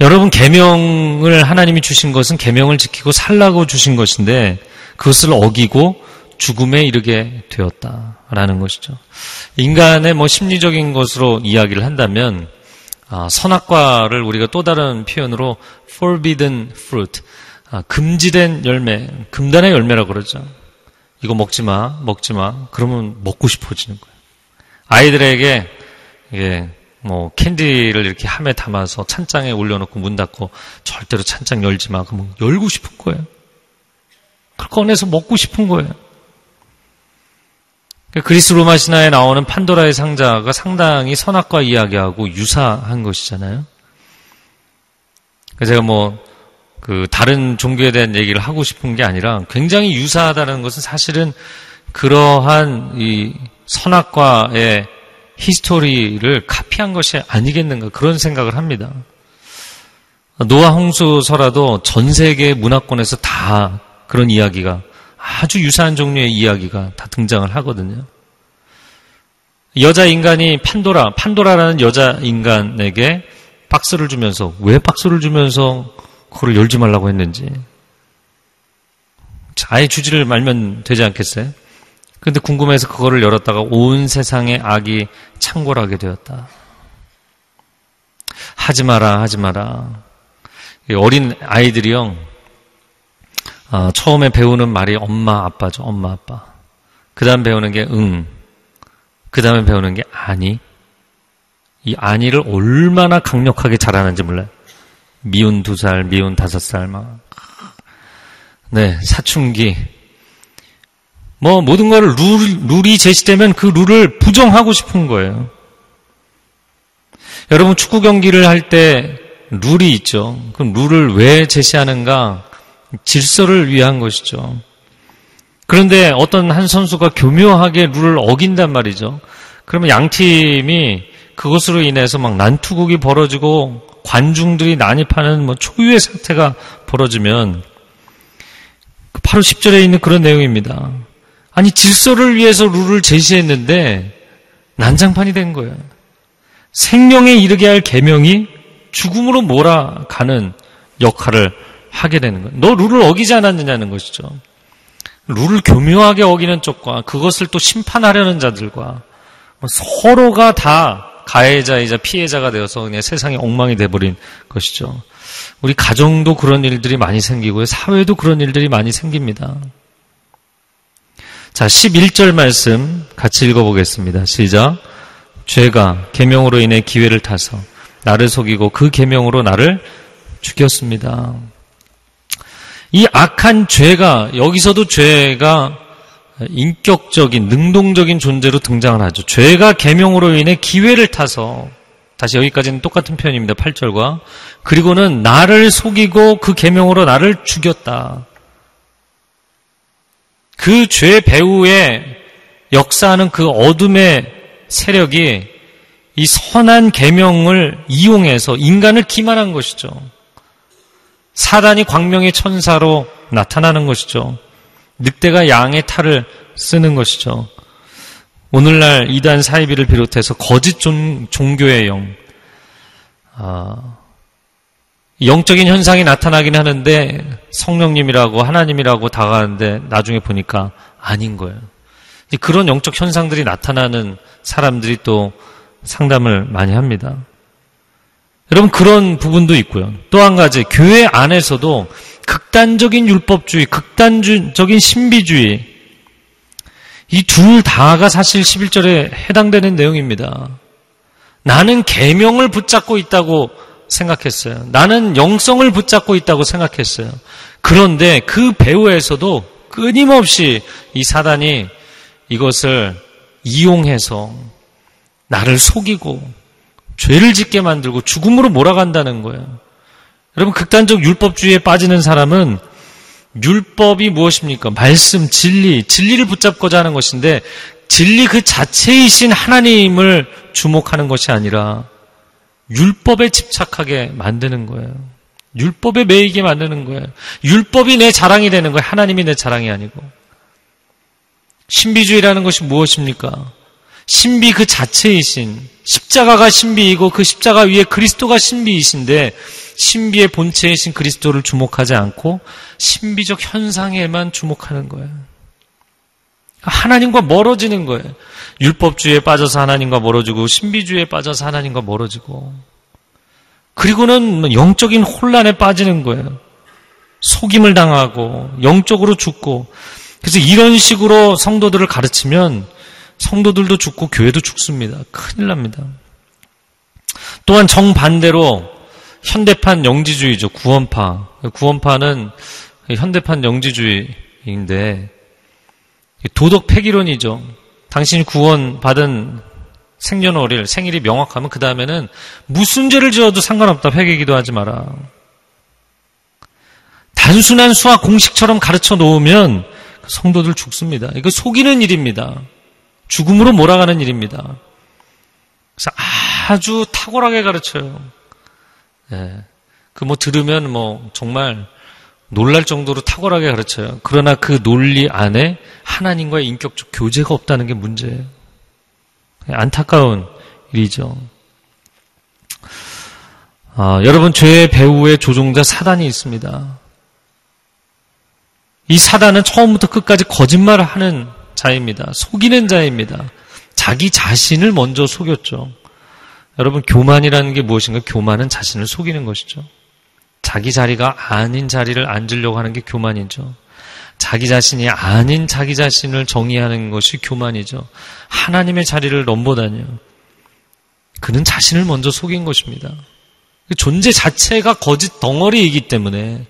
여러분 계명을 하나님이 주신 것은 계명을 지키고 살라고 주신 것인데 그것을 어기고 죽음에 이르게 되었다라는 것이죠. 인간의 뭐 심리적인 것으로 이야기를 한다면 아, 선악과를 우리가 또 다른 표현으로 forbidden fruit, 아, 금지된 열매, 금단의 열매라고 그러죠. 이거 먹지 마, 먹지 마. 그러면 먹고 싶어지는 거예요. 아이들에게 이게 뭐 캔디를 이렇게 함에 담아서 찬장에 올려놓고 문 닫고 절대로 찬장 열지 마. 그러면 열고 싶은 거예요. 그걸 꺼내서 먹고 싶은 거예요. 그러니까 그리스 로마 신화에 나오는 판도라의 상자가 상당히 선악과 이야기하고 유사한 것이잖아요. 제가 뭐, 그, 다른 종교에 대한 얘기를 하고 싶은 게 아니라 굉장히 유사하다는 것은 사실은 그러한 이 선악과의 히스토리를 카피한 것이 아니겠는가 그런 생각을 합니다. 노아 홍수서라도 전 세계 문화권에서 다 그런 이야기가 아주 유사한 종류의 이야기가 다 등장을 하거든요. 여자 인간이 판도라, 판도라라는 여자 인간에게 박스를 주면서 왜 박스를 주면서 그걸 열지 말라고 했는지 아예 주지를 말면 되지 않겠어요? 근데 궁금해서 그거를 열었다가 온 세상의 악이 창궐하게 되었다. 하지 마라, 하지 마라. 어린 아이들이요, 아, 처음에 배우는 말이 엄마, 아빠죠. 엄마, 아빠. 그 다음 배우는 게 응. 그 다음에 배우는 게 아니. 이 아니를 얼마나 강력하게 잘하는지 몰라요. 미운 두 살, 미운 다섯 살, 막. 네, 사춘기. 뭐, 모든 걸 룰, 룰이 제시되면 그 룰을 부정하고 싶은 거예요. 여러분, 축구 경기를 할 때 룰이 있죠. 그럼 룰을 왜 제시하는가? 질서를 위한 것이죠. 그런데 어떤 한 선수가 교묘하게 룰을 어긴단 말이죠. 그러면 양 팀이 그것으로 인해서 막 난투극이 벌어지고 관중들이 난입하는 뭐 초유의 사태가 벌어지면 바로 10절에 있는 그런 내용입니다. 아니 질서를 위해서 룰을 제시했는데 난장판이 된 거예요. 생명에 이르게 할 계명이 죽음으로 몰아가는 역할을 하게 되는 거예요. 너 룰을 어기지 않았느냐는 것이죠. 룰을 교묘하게 어기는 쪽과 그것을 또 심판하려는 자들과 뭐 서로가 다 가해자이자 피해자가 되어서 그냥 세상에 엉망이 돼버린 것이죠. 우리 가정도 그런 일들이 많이 생기고요. 사회도 그런 일들이 많이 생깁니다. 자, 11절 말씀 같이 읽어보겠습니다. 시작. 죄가 계명으로 인해 기회를 타서 나를 속이고 그 계명으로 나를 죽였습니다. 이 악한 죄가 여기서도 죄가 인격적인 능동적인 존재로 등장을 하죠. 죄가 계명으로 인해 기회를 타서 다시 여기까지는 똑같은 표현입니다. 8절과 그리고는 나를 속이고 그 계명으로 나를 죽였다. 그 죄 배후에 역사하는 그 어둠의 세력이 이 선한 계명을 이용해서 인간을 기만한 것이죠. 사단이 광명의 천사로 나타나는 것이죠. 늑대가 양의 탈을 쓰는 것이죠. 오늘날 이단 사이비를 비롯해서 거짓 종, 교의 영, 아, 영적인 현상이 나타나긴 하는데 성령님이라고 하나님이라고 다가가는데 나중에 보니까 아닌 거예요. 그런 영적 현상들이 나타나는 사람들이 또 상담을 많이 합니다. 여러분 그런 부분도 있고요. 또 한 가지 교회 안에서도 극단적인 율법주의, 극단적인 신비주의 이 둘 다가 사실 11절에 해당되는 내용입니다. 나는 계명을 붙잡고 있다고 생각했어요. 나는 영성을 붙잡고 있다고 생각했어요. 그런데 그 배후에서도 끊임없이 이 사단이 이것을 이용해서 나를 속이고 죄를 짓게 만들고 죽음으로 몰아간다는 거예요. 여러분 극단적 율법주의에 빠지는 사람은 율법이 무엇입니까? 말씀, 진리, 진리를 붙잡고자 하는 것인데 진리 그 자체이신 하나님을 주목하는 것이 아니라 율법에 집착하게 만드는 거예요. 율법에 매이게 만드는 거예요. 율법이 내 자랑이 되는 거예요. 하나님이 내 자랑이 아니고. 신비주의라는 것이 무엇입니까? 신비 그 자체이신 십자가가 신비이고 그 십자가 위에 그리스도가 신비이신데 신비의 본체이신 그리스도를 주목하지 않고 신비적 현상에만 주목하는 거예요. 하나님과 멀어지는 거예요. 율법주의에 빠져서 하나님과 멀어지고 신비주의에 빠져서 하나님과 멀어지고 그리고는 영적인 혼란에 빠지는 거예요. 속임을 당하고 영적으로 죽고 그래서 이런 식으로 성도들을 가르치면 성도들도 죽고 교회도 죽습니다. 큰일 납니다. 또한 정반대로 현대판 영지주의죠. 구원파. 구원파는 현대판 영지주의인데 도덕 폐기론이죠. 당신이 구원받은 생년월일, 생일이 명확하면 그 다음에는 무슨 죄를 지어도 상관없다. 회개기도 하지 마라. 단순한 수학 공식처럼 가르쳐 놓으면 성도들 죽습니다. 이거 속이는 일입니다. 죽음으로 몰아가는 일입니다. 그래서 아주 탁월하게 가르쳐요. 네. 그뭐 들으면 뭐 정말 놀랄 정도로 탁월하게 가르쳐요. 그러나 그 논리 안에 하나님과의 인격적 교제가 없다는 게 문제예요. 안타까운 일이죠. 아, 여러분 죄의 배후에 조종자 사단이 있습니다. 이 사단은 처음부터 끝까지 거짓말을 하는 자입니다. 속이는 자입니다. 자기 자신을 먼저 속였죠. 여러분 교만이라는 게 무엇인가? 교만은 자신을 속이는 것이죠. 자기 자리가 아닌 자리를 앉으려고 하는 게 교만이죠. 자기 자신이 아닌 자기 자신을 정의하는 것이 교만이죠. 하나님의 자리를 넘보다니요. 그는 자신을 먼저 속인 것입니다. 그 존재 자체가 거짓 덩어리이기 때문에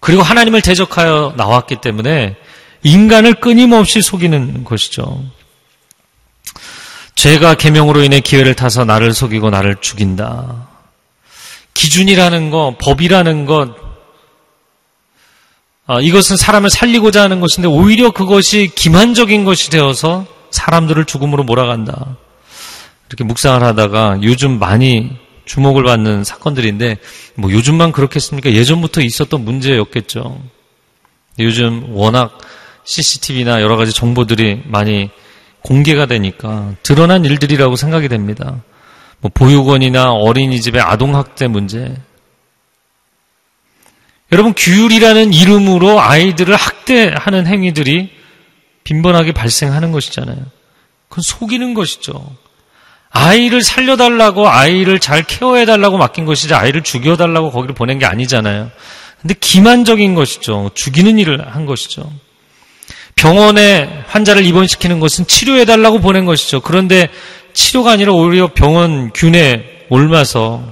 그리고 하나님을 대적하여 나왔기 때문에 인간을 끊임없이 속이는 것이죠. 죄가 계명으로 인해 기회를 타서 나를 속이고 나를 죽인다. 기준이라는 것, 법이라는 것, 아, 이것은 사람을 살리고자 하는 것인데 오히려 그것이 기만적인 것이 되어서 사람들을 죽음으로 몰아간다. 이렇게 묵상을 하다가 요즘 많이 주목을 받는 사건들인데 뭐 요즘만 그렇겠습니까? 예전부터 있었던 문제였겠죠. 요즘 워낙 CCTV나 여러 가지 정보들이 많이 공개가 되니까 드러난 일들이라고 생각이 됩니다. 뭐 보육원이나 어린이집의 아동학대 문제. 여러분, 규율이라는 이름으로 아이들을 학대하는 행위들이 빈번하게 발생하는 것이잖아요. 그건 속이는 것이죠. 아이를 살려달라고 아이를 잘 케어해달라고 맡긴 것이지 아이를 죽여달라고 거기를 보낸 게 아니잖아요. 근데 기만적인 것이죠. 죽이는 일을 한 것이죠. 병원에 환자를 입원시키는 것은 치료해달라고 보낸 것이죠. 그런데 치료가 아니라 오히려 병원 균에 옮아서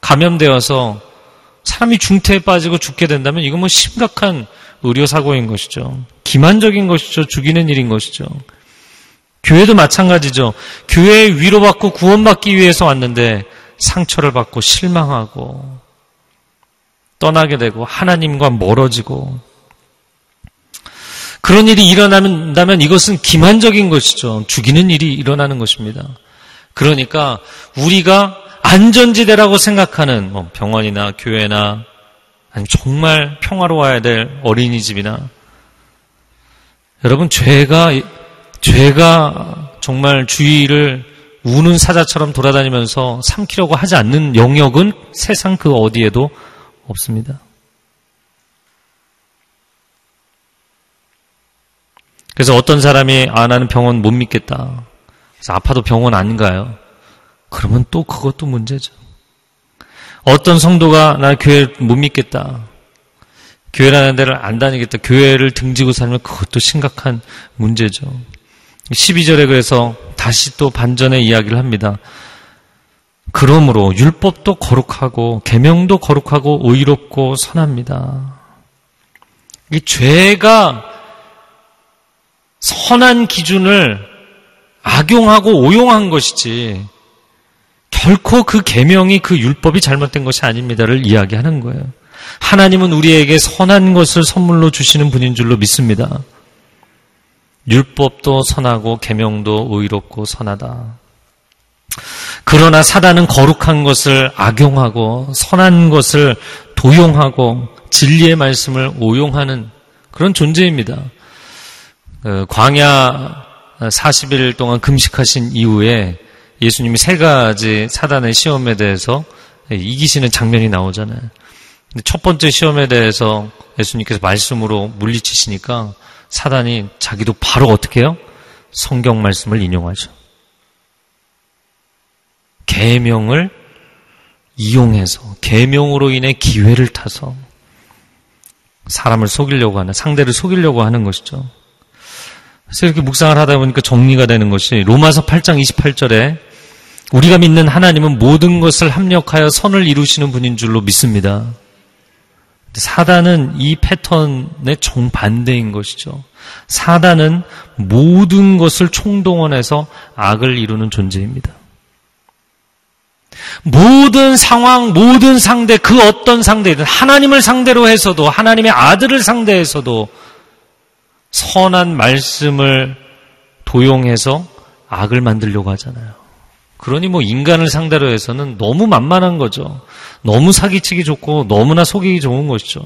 감염되어서 사람이 중태에 빠지고 죽게 된다면 이건 뭐 심각한 의료사고인 것이죠. 기만적인 것이죠. 죽이는 일인 것이죠. 교회도 마찬가지죠. 교회에 위로받고 구원받기 위해서 왔는데 상처를 받고 실망하고 떠나게 되고 하나님과 멀어지고 그런 일이 일어난다면 이것은 기만적인 것이죠. 죽이는 일이 일어나는 것입니다. 그러니까 우리가 안전지대라고 생각하는 뭐 병원이나 교회나 아니면 정말 평화로워야 될 어린이집이나 여러분 죄가 죄가 정말 주위를 우는 사자처럼 돌아다니면서 삼키려고 하지 않는 영역은 세상 그 어디에도 없습니다. 그래서 어떤 사람이 아 나는 병원 못 믿겠다. 그래서 아파도 병원 안 가요. 그러면 또 그것도 문제죠. 어떤 성도가 나 교회 못 믿겠다. 교회라는 데를 안 다니겠다. 교회를 등지고 살면 그것도 심각한 문제죠. 12절에 그래서 다시 또 반전의 이야기를 합니다. 그러므로 율법도 거룩하고 계명도 거룩하고 의롭고 선합니다. 이 죄가 선한 기준을 악용하고 오용한 것이지 결코 그 계명이 그 율법이 잘못된 것이 아닙니다를 이야기하는 거예요. 하나님은 우리에게 선한 것을 선물로 주시는 분인 줄로 믿습니다. 율법도 선하고 계명도 의롭고 선하다. 그러나 사단은 거룩한 것을 악용하고 선한 것을 도용하고 진리의 말씀을 오용하는 그런 존재입니다. 그 광야 40일 동안 금식하신 이후에 예수님이 세 가지 사단의 시험에 대해서 이기시는 장면이 나오잖아요. 첫 번째 시험에 대해서 예수님께서 말씀으로 물리치시니까 사단이 자기도 바로 어떻게 해요? 성경 말씀을 인용하죠. 계명을 이용해서 계명으로 인해 기회를 타서 사람을 속이려고 하는 상대를 속이려고 하는 것이죠. 그래서 이렇게 묵상을 하다 보니까 정리가 되는 것이 로마서 8장 28절에 우리가 믿는 하나님은 모든 것을 합력하여 선을 이루시는 분인 줄로 믿습니다. 사단은 이 패턴의 정반대인 것이죠. 사단은 모든 것을 총동원해서 악을 이루는 존재입니다. 모든 상황, 모든 상대, 그 어떤 상대든 하나님을 상대로 해서도 하나님의 아들을 상대해서도 선한 말씀을 도용해서 악을 만들려고 하잖아요. 그러니 뭐 인간을 상대로 해서는 너무 만만한 거죠. 너무 사기치기 좋고 너무나 속이기 좋은 것이죠.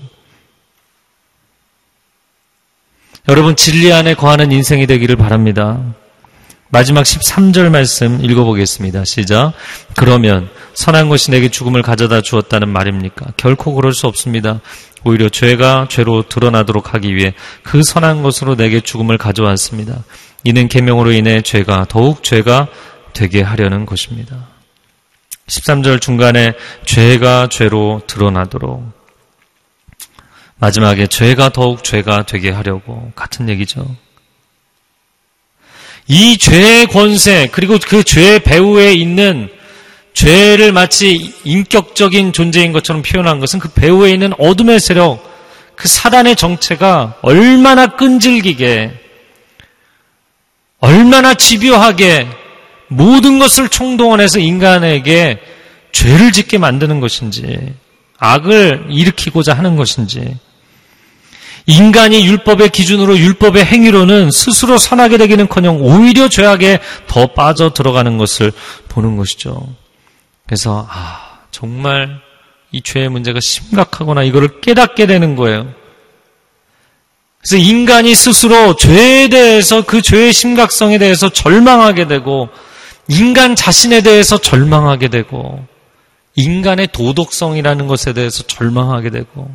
여러분 진리 안에 거하는 인생이 되기를 바랍니다. 마지막 13절 말씀 읽어보겠습니다. 시작. 그러면 선한 것이 내게 죽음을 가져다 주었다는 말입니까? 결코 그럴 수 없습니다. 오히려 죄가 죄로 드러나도록 하기 위해 그 선한 것으로 내게 죽음을 가져왔습니다. 이는 계명으로 인해 죄가 더욱 죄가 되게 하려는 것입니다. 13절 중간에 죄가 죄로 드러나도록 마지막에 죄가 더욱 죄가 되게 하려고 같은 얘기죠. 이 죄의 권세 그리고 그 죄의 배후에 있는 죄를 마치 인격적인 존재인 것처럼 표현한 것은 그 배후에 있는 어둠의 세력, 그 사단의 정체가 얼마나 끈질기게, 얼마나 집요하게 모든 것을 총동원해서 인간에게 죄를 짓게 만드는 것인지, 악을 일으키고자 하는 것인지, 인간이 율법의 기준으로 율법의 행위로는 스스로 선하게 되기는커녕 오히려 죄악에 더 빠져 들어가는 것을 보는 것이죠. 그래서 아 정말 이 죄의 문제가 심각하구나 이거를 깨닫게 되는 거예요. 그래서 인간이 스스로 죄에 대해서 그 죄의 심각성에 대해서 절망하게 되고 인간 자신에 대해서 절망하게 되고 인간의 도덕성이라는 것에 대해서 절망하게 되고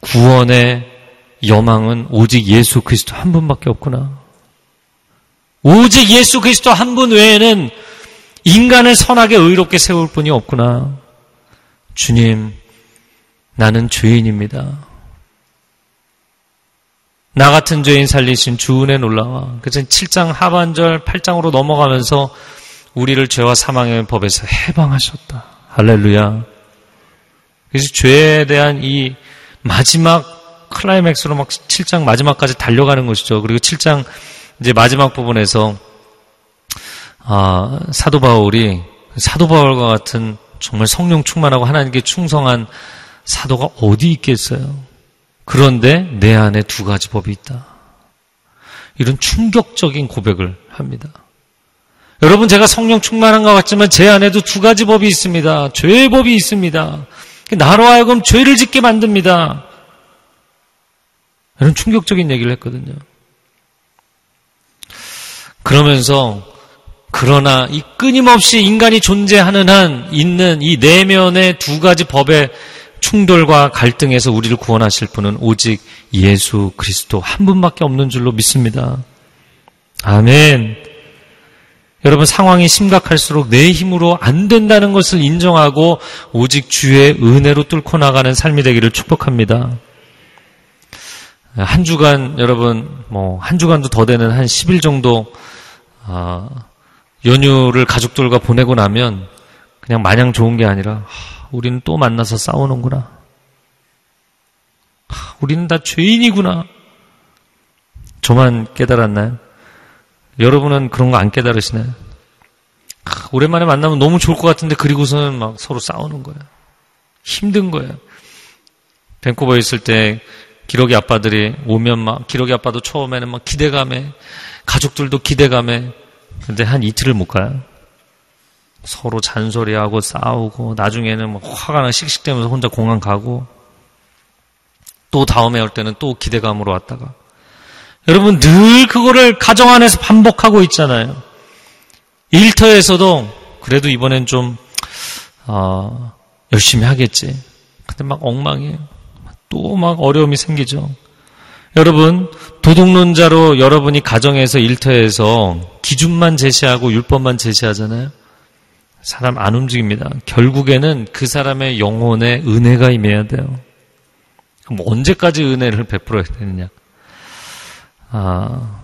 구원의 여망은 오직 예수 그리스도 한 분밖에 없구나. 오직 예수 그리스도 한 분 외에는 인간을 선하게 의롭게 세울 분이 없구나. 주님, 나는 죄인입니다. 나 같은 죄인 살리신 주 은혜 놀라와. 그래서 7장 하반절 8장으로 넘어가면서 우리를 죄와 사망의 법에서 해방하셨다. 할렐루야. 그래서 죄에 대한 이 마지막 클라이맥스로 막 7장 마지막까지 달려가는 것이죠. 그리고 7장 이제 마지막 부분에서 아, 사도 바울이 사도 바울과 같은 정말 성령 충만하고 하나님께 충성한 사도가 어디 있겠어요? 그런데 내 안에 두 가지 법이 있다. 이런 충격적인 고백을 합니다. 여러분 제가 성령 충만한 것 같지만 제 안에도 두 가지 법이 있습니다. 죄의 법이 있습니다. 나로 하여금 죄를 짓게 만듭니다. 이런 충격적인 얘기를 했거든요. 그러면서 그러나 이 끊임없이 인간이 존재하는 한 있는 이 내면의 두 가지 법의 충돌과 갈등에서 우리를 구원하실 분은 오직 예수 그리스도 한 분밖에 없는 줄로 믿습니다. 아멘. 여러분 상황이 심각할수록 내 힘으로 안 된다는 것을 인정하고 오직 주의 은혜로 뚫고 나가는 삶이 되기를 축복합니다. 한 주간 여러분 뭐 한 주간도 더 되는 한 10일 정도 어, 연휴를 가족들과 보내고 나면 그냥 마냥 좋은 게 아니라 하, 우리는 또 만나서 싸우는구나. 하, 우리는 다 죄인이구나. 저만 깨달았나요? 여러분은 그런 거 안 깨달으시나요? 오랜만에 만나면 너무 좋을 것 같은데 그리고서는 막 서로 싸우는 거예요. 힘든 거예요. 밴쿠버에 있을 때 기록이 아빠들이 오면 막 기록이 아빠도 처음에는 막 기대감에 가족들도 기대감에 근데 한 이틀을 못 가요. 서로 잔소리하고 싸우고 나중에는 막 화가 나 씩씩대면서 혼자 공항 가고 또 다음에 올 때는 또 기대감으로 왔다가 여러분 늘 그거를 가정 안에서 반복하고 있잖아요. 일터에서도 그래도 이번엔 좀 어, 열심히 하겠지. 근데 막 엉망이에요. 또 막 어려움이 생기죠. 여러분 도둑론자로 여러분이 가정에서 일터에서 기준만 제시하고 율법만 제시하잖아요. 사람 안 움직입니다. 결국에는 그 사람의 영혼에 은혜가 임해야 돼요. 그럼 언제까지 은혜를 베풀어야 되느냐? 아,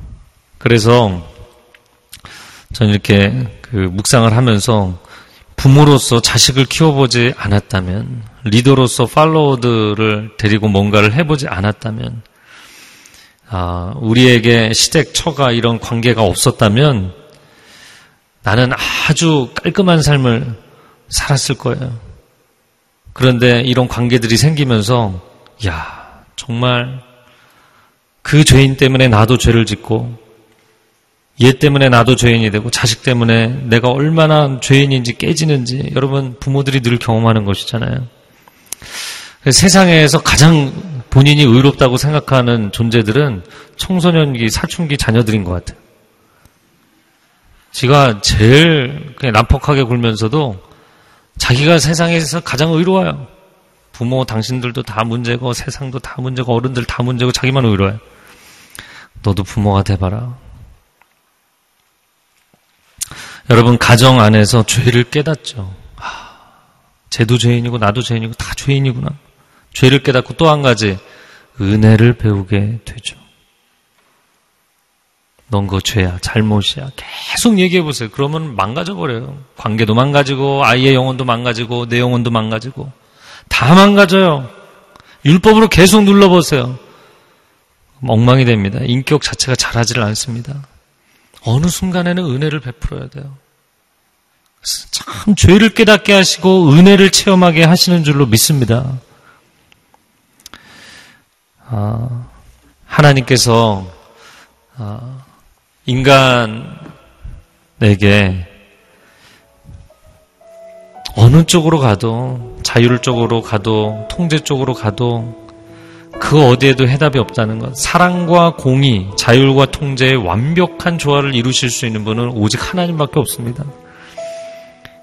그래서 저는 이렇게 그 묵상을 하면서 부모로서 자식을 키워보지 않았다면, 리더로서 팔로워들을 데리고 뭔가를 해보지 않았다면, 아, 우리에게 시댁, 처가 이런 관계가 없었다면 나는 아주 깔끔한 삶을 살았을 거예요. 그런데 이런 관계들이 생기면서, 야, 정말 그 죄인 때문에 나도 죄를 짓고 얘 때문에 나도 죄인이 되고 자식 때문에 내가 얼마나 죄인인지 깨지는지 여러분 부모들이 늘 경험하는 것이잖아요. 세상에서 가장 본인이 의롭다고 생각하는 존재들은 청소년기, 사춘기 자녀들인 것 같아요. 지가 제일 그냥 난폭하게 굴면서도 자기가 세상에서 가장 의로워요. 부모, 당신들도 다 문제고, 세상도 다 문제고, 어른들 다 문제고, 자기만 의로워요. 너도 부모가 돼봐라. 여러분, 가정 안에서 죄를 깨닫죠. 아, 쟤도 죄인이고, 나도 죄인이고, 다 죄인이구나. 죄를 깨닫고 또 한 가지, 은혜를 배우게 되죠. 넌그 죄야, 잘못이야. 계속 얘기해 보세요. 그러면 망가져 버려요. 관계도 망가지고, 아이의 영혼도 망가지고, 내 영혼도 망가지고. 다 망가져요. 율법으로 계속 눌러 보세요. 엉망이 됩니다. 인격 자체가 자라지를 않습니다. 어느 순간에는 은혜를 베풀어야 돼요. 참 죄를 깨닫게 하시고 은혜를 체험하게 하시는 줄로 믿습니다. 아, 하나님께서 아, 인간에게 어느 쪽으로 가도 자율 쪽으로 가도 통제 쪽으로 가도 그 어디에도 해답이 없다는 것. 사랑과 공의, 자율과 통제의 완벽한 조화를 이루실 수 있는 분은 오직 하나님밖에 없습니다.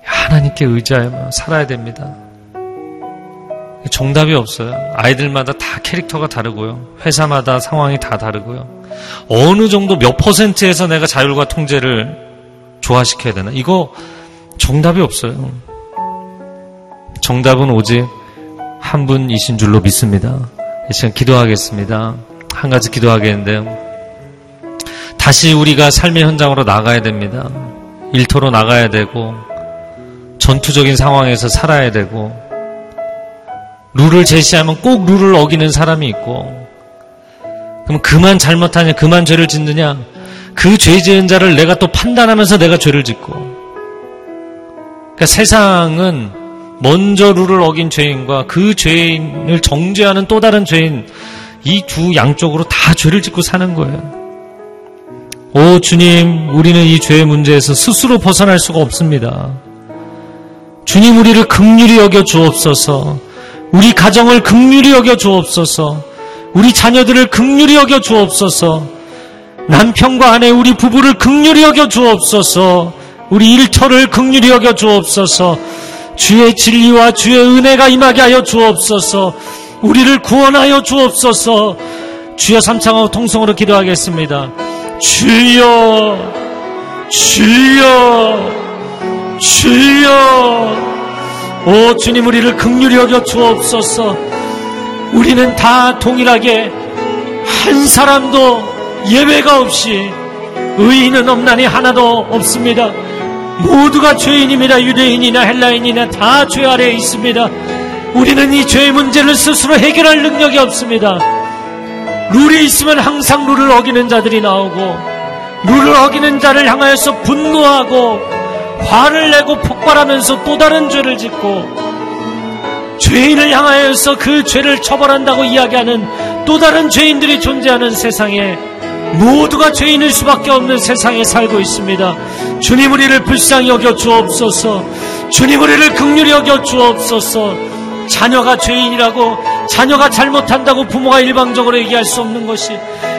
하나님께 의지하여 살아야 됩니다. 정답이 없어요. 아이들마다 다 캐릭터가 다르고요. 회사마다 상황이 다 다르고요. 어느 정도 몇 퍼센트에서 내가 자율과 통제를 조화시켜야 되나? 이거 정답이 없어요. 정답은 오직 한 분이신 줄로 믿습니다. 이 시간 기도하겠습니다. 한 가지 기도하겠는데요. 다시 우리가 삶의 현장으로 나가야 됩니다. 일터로 나가야 되고, 전투적인 상황에서 살아야 되고, 룰을 제시하면 꼭 룰을 어기는 사람이 있고, 그럼 그만 잘못하냐, 그만 죄를 짓느냐, 그 죄 지은 자를 내가 또 판단하면서 내가 죄를 짓고, 그러니까 세상은 먼저 룰을 어긴 죄인과 그 죄인을 정죄하는 또 다른 죄인, 이 두 양쪽으로 다 죄를 짓고 사는 거예요. 오, 주님, 우리는 이 죄의 문제에서 스스로 벗어날 수가 없습니다. 주님, 우리를 극률히 여겨 주옵소서. 우리 가정을 극률히 여겨 주옵소서. 우리 자녀들을 극률히 여겨 주옵소서. 남편과 아내 우리 부부를 극률히 여겨 주옵소서. 우리 일터를 극률히 여겨 주옵소서. 주의 진리와 주의 은혜가 임하게 하여 주옵소서. 우리를 구원하여 주옵소서. 주여 삼창하고 통성으로 기도하겠습니다. 주여, 주여, 주여. 오 주님 우리를 극률히 여겨 주옵소서. 우리는 다 동일하게 한 사람도 예외가 없이 의인은 없나니 하나도 없습니다. 모두가 죄인입니다. 유대인이나 헬라인이나 다 죄 아래에 있습니다. 우리는 이 죄의 문제를 스스로 해결할 능력이 없습니다. 룰이 있으면 항상 룰을 어기는 자들이 나오고 룰을 어기는 자를 향하여서 분노하고 화를 내고 폭발하면서 또 다른 죄를 짓고 죄인을 향하여서 그 죄를 처벌한다고 이야기하는 또 다른 죄인들이 존재하는 세상에 모두가 죄인일 수밖에 없는 세상에 살고 있습니다. 주님 우리를 불쌍히 여겨 주옵소서. 주님 우리를 극률히 여겨 주옵소서. 자녀가 죄인이라고 자녀가 잘못한다고 부모가 일방적으로 얘기할 수 없는 것이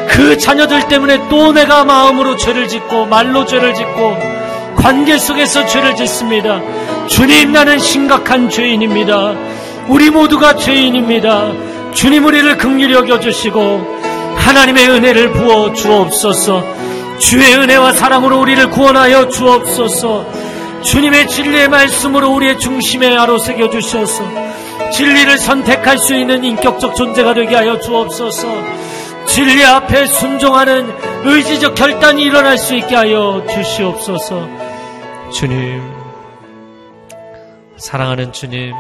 그 자녀들 때문에 또 내가 마음으로 죄를 짓고 말로 죄를 짓고 관계 속에서 죄를 짓습니다. 주님 나는 심각한 죄인입니다. 우리 모두가 죄인입니다. 주님 우리를 극률히 여겨 주시고 하나님의 은혜를 부어 주옵소서. 주의 은혜와 사랑으로 우리를 구원하여 주옵소서. 주님의 진리의 말씀으로 우리의 중심에 아로새겨 주셔서 진리를 선택할 수 있는 인격적 존재가 되게 하여 주옵소서. 진리 앞에 순종하는 의지적 결단이 일어날 수 있게 하여 주시옵소서. 주님, 사랑하는 주님,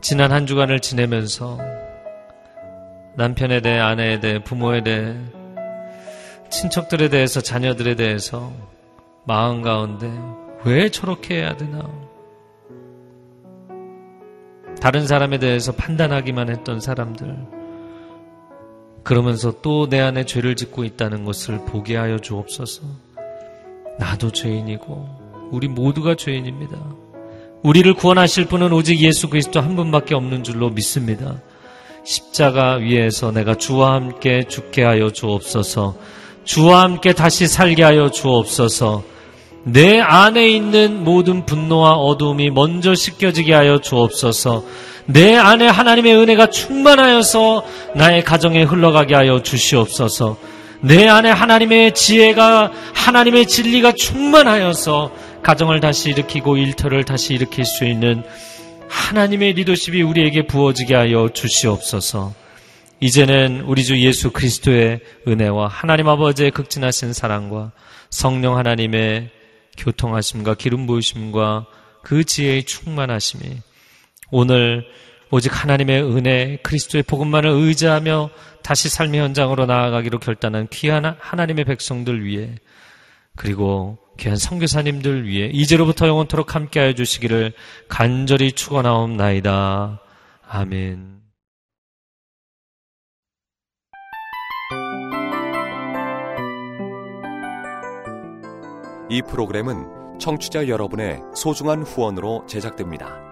지난 한 주간을 지내면서 남편에 대해, 아내에 대해, 부모에 대해, 친척들에 대해서, 자녀들에 대해서 마음 가운데 왜 저렇게 해야 되나? 다른 사람에 대해서 판단하기만 했던 사람들, 그러면서 또 내 안에 죄를 짓고 있다는 것을 보게 하여 주옵소서. 나도 죄인이고 우리 모두가 죄인입니다. 우리를 구원하실 분은 오직 예수 그리스도 한 분밖에 없는 줄로 믿습니다. 십자가 위에서 내가 주와 함께 죽게 하여 주옵소서. 주와 함께 다시 살게 하여 주옵소서. 내 안에 있는 모든 분노와 어두움이 먼저 씻겨지게 하여 주옵소서. 내 안에 하나님의 은혜가 충만하여서 나의 가정에 흘러가게 하여 주시옵소서. 내 안에 하나님의 지혜가 하나님의 진리가 충만하여서 가정을 다시 일으키고 일터를 다시 일으킬 수 있는 하나님의 리더십이 우리에게 부어지게 하여 주시옵소서. 이제는 우리 주 예수 그리스도의 은혜와 하나님 아버지의 극진하신 사랑과 성령 하나님의 교통하심과 기름 부으심과 그 지혜의 충만하심이 오늘 오직 하나님의 은혜, 그리스도의 복음만을 의지하며 다시 삶의 현장으로 나아가기로 결단한 귀한 하나님의 백성들 위해 그리고 귀한 성교사님들 위해 이제로부터 영원토록 함께하여 주시기를 간절히 축원하옵나이다. 아멘. 이 프로그램은 청취자 여러분의 소중한 후원으로 제작됩니다.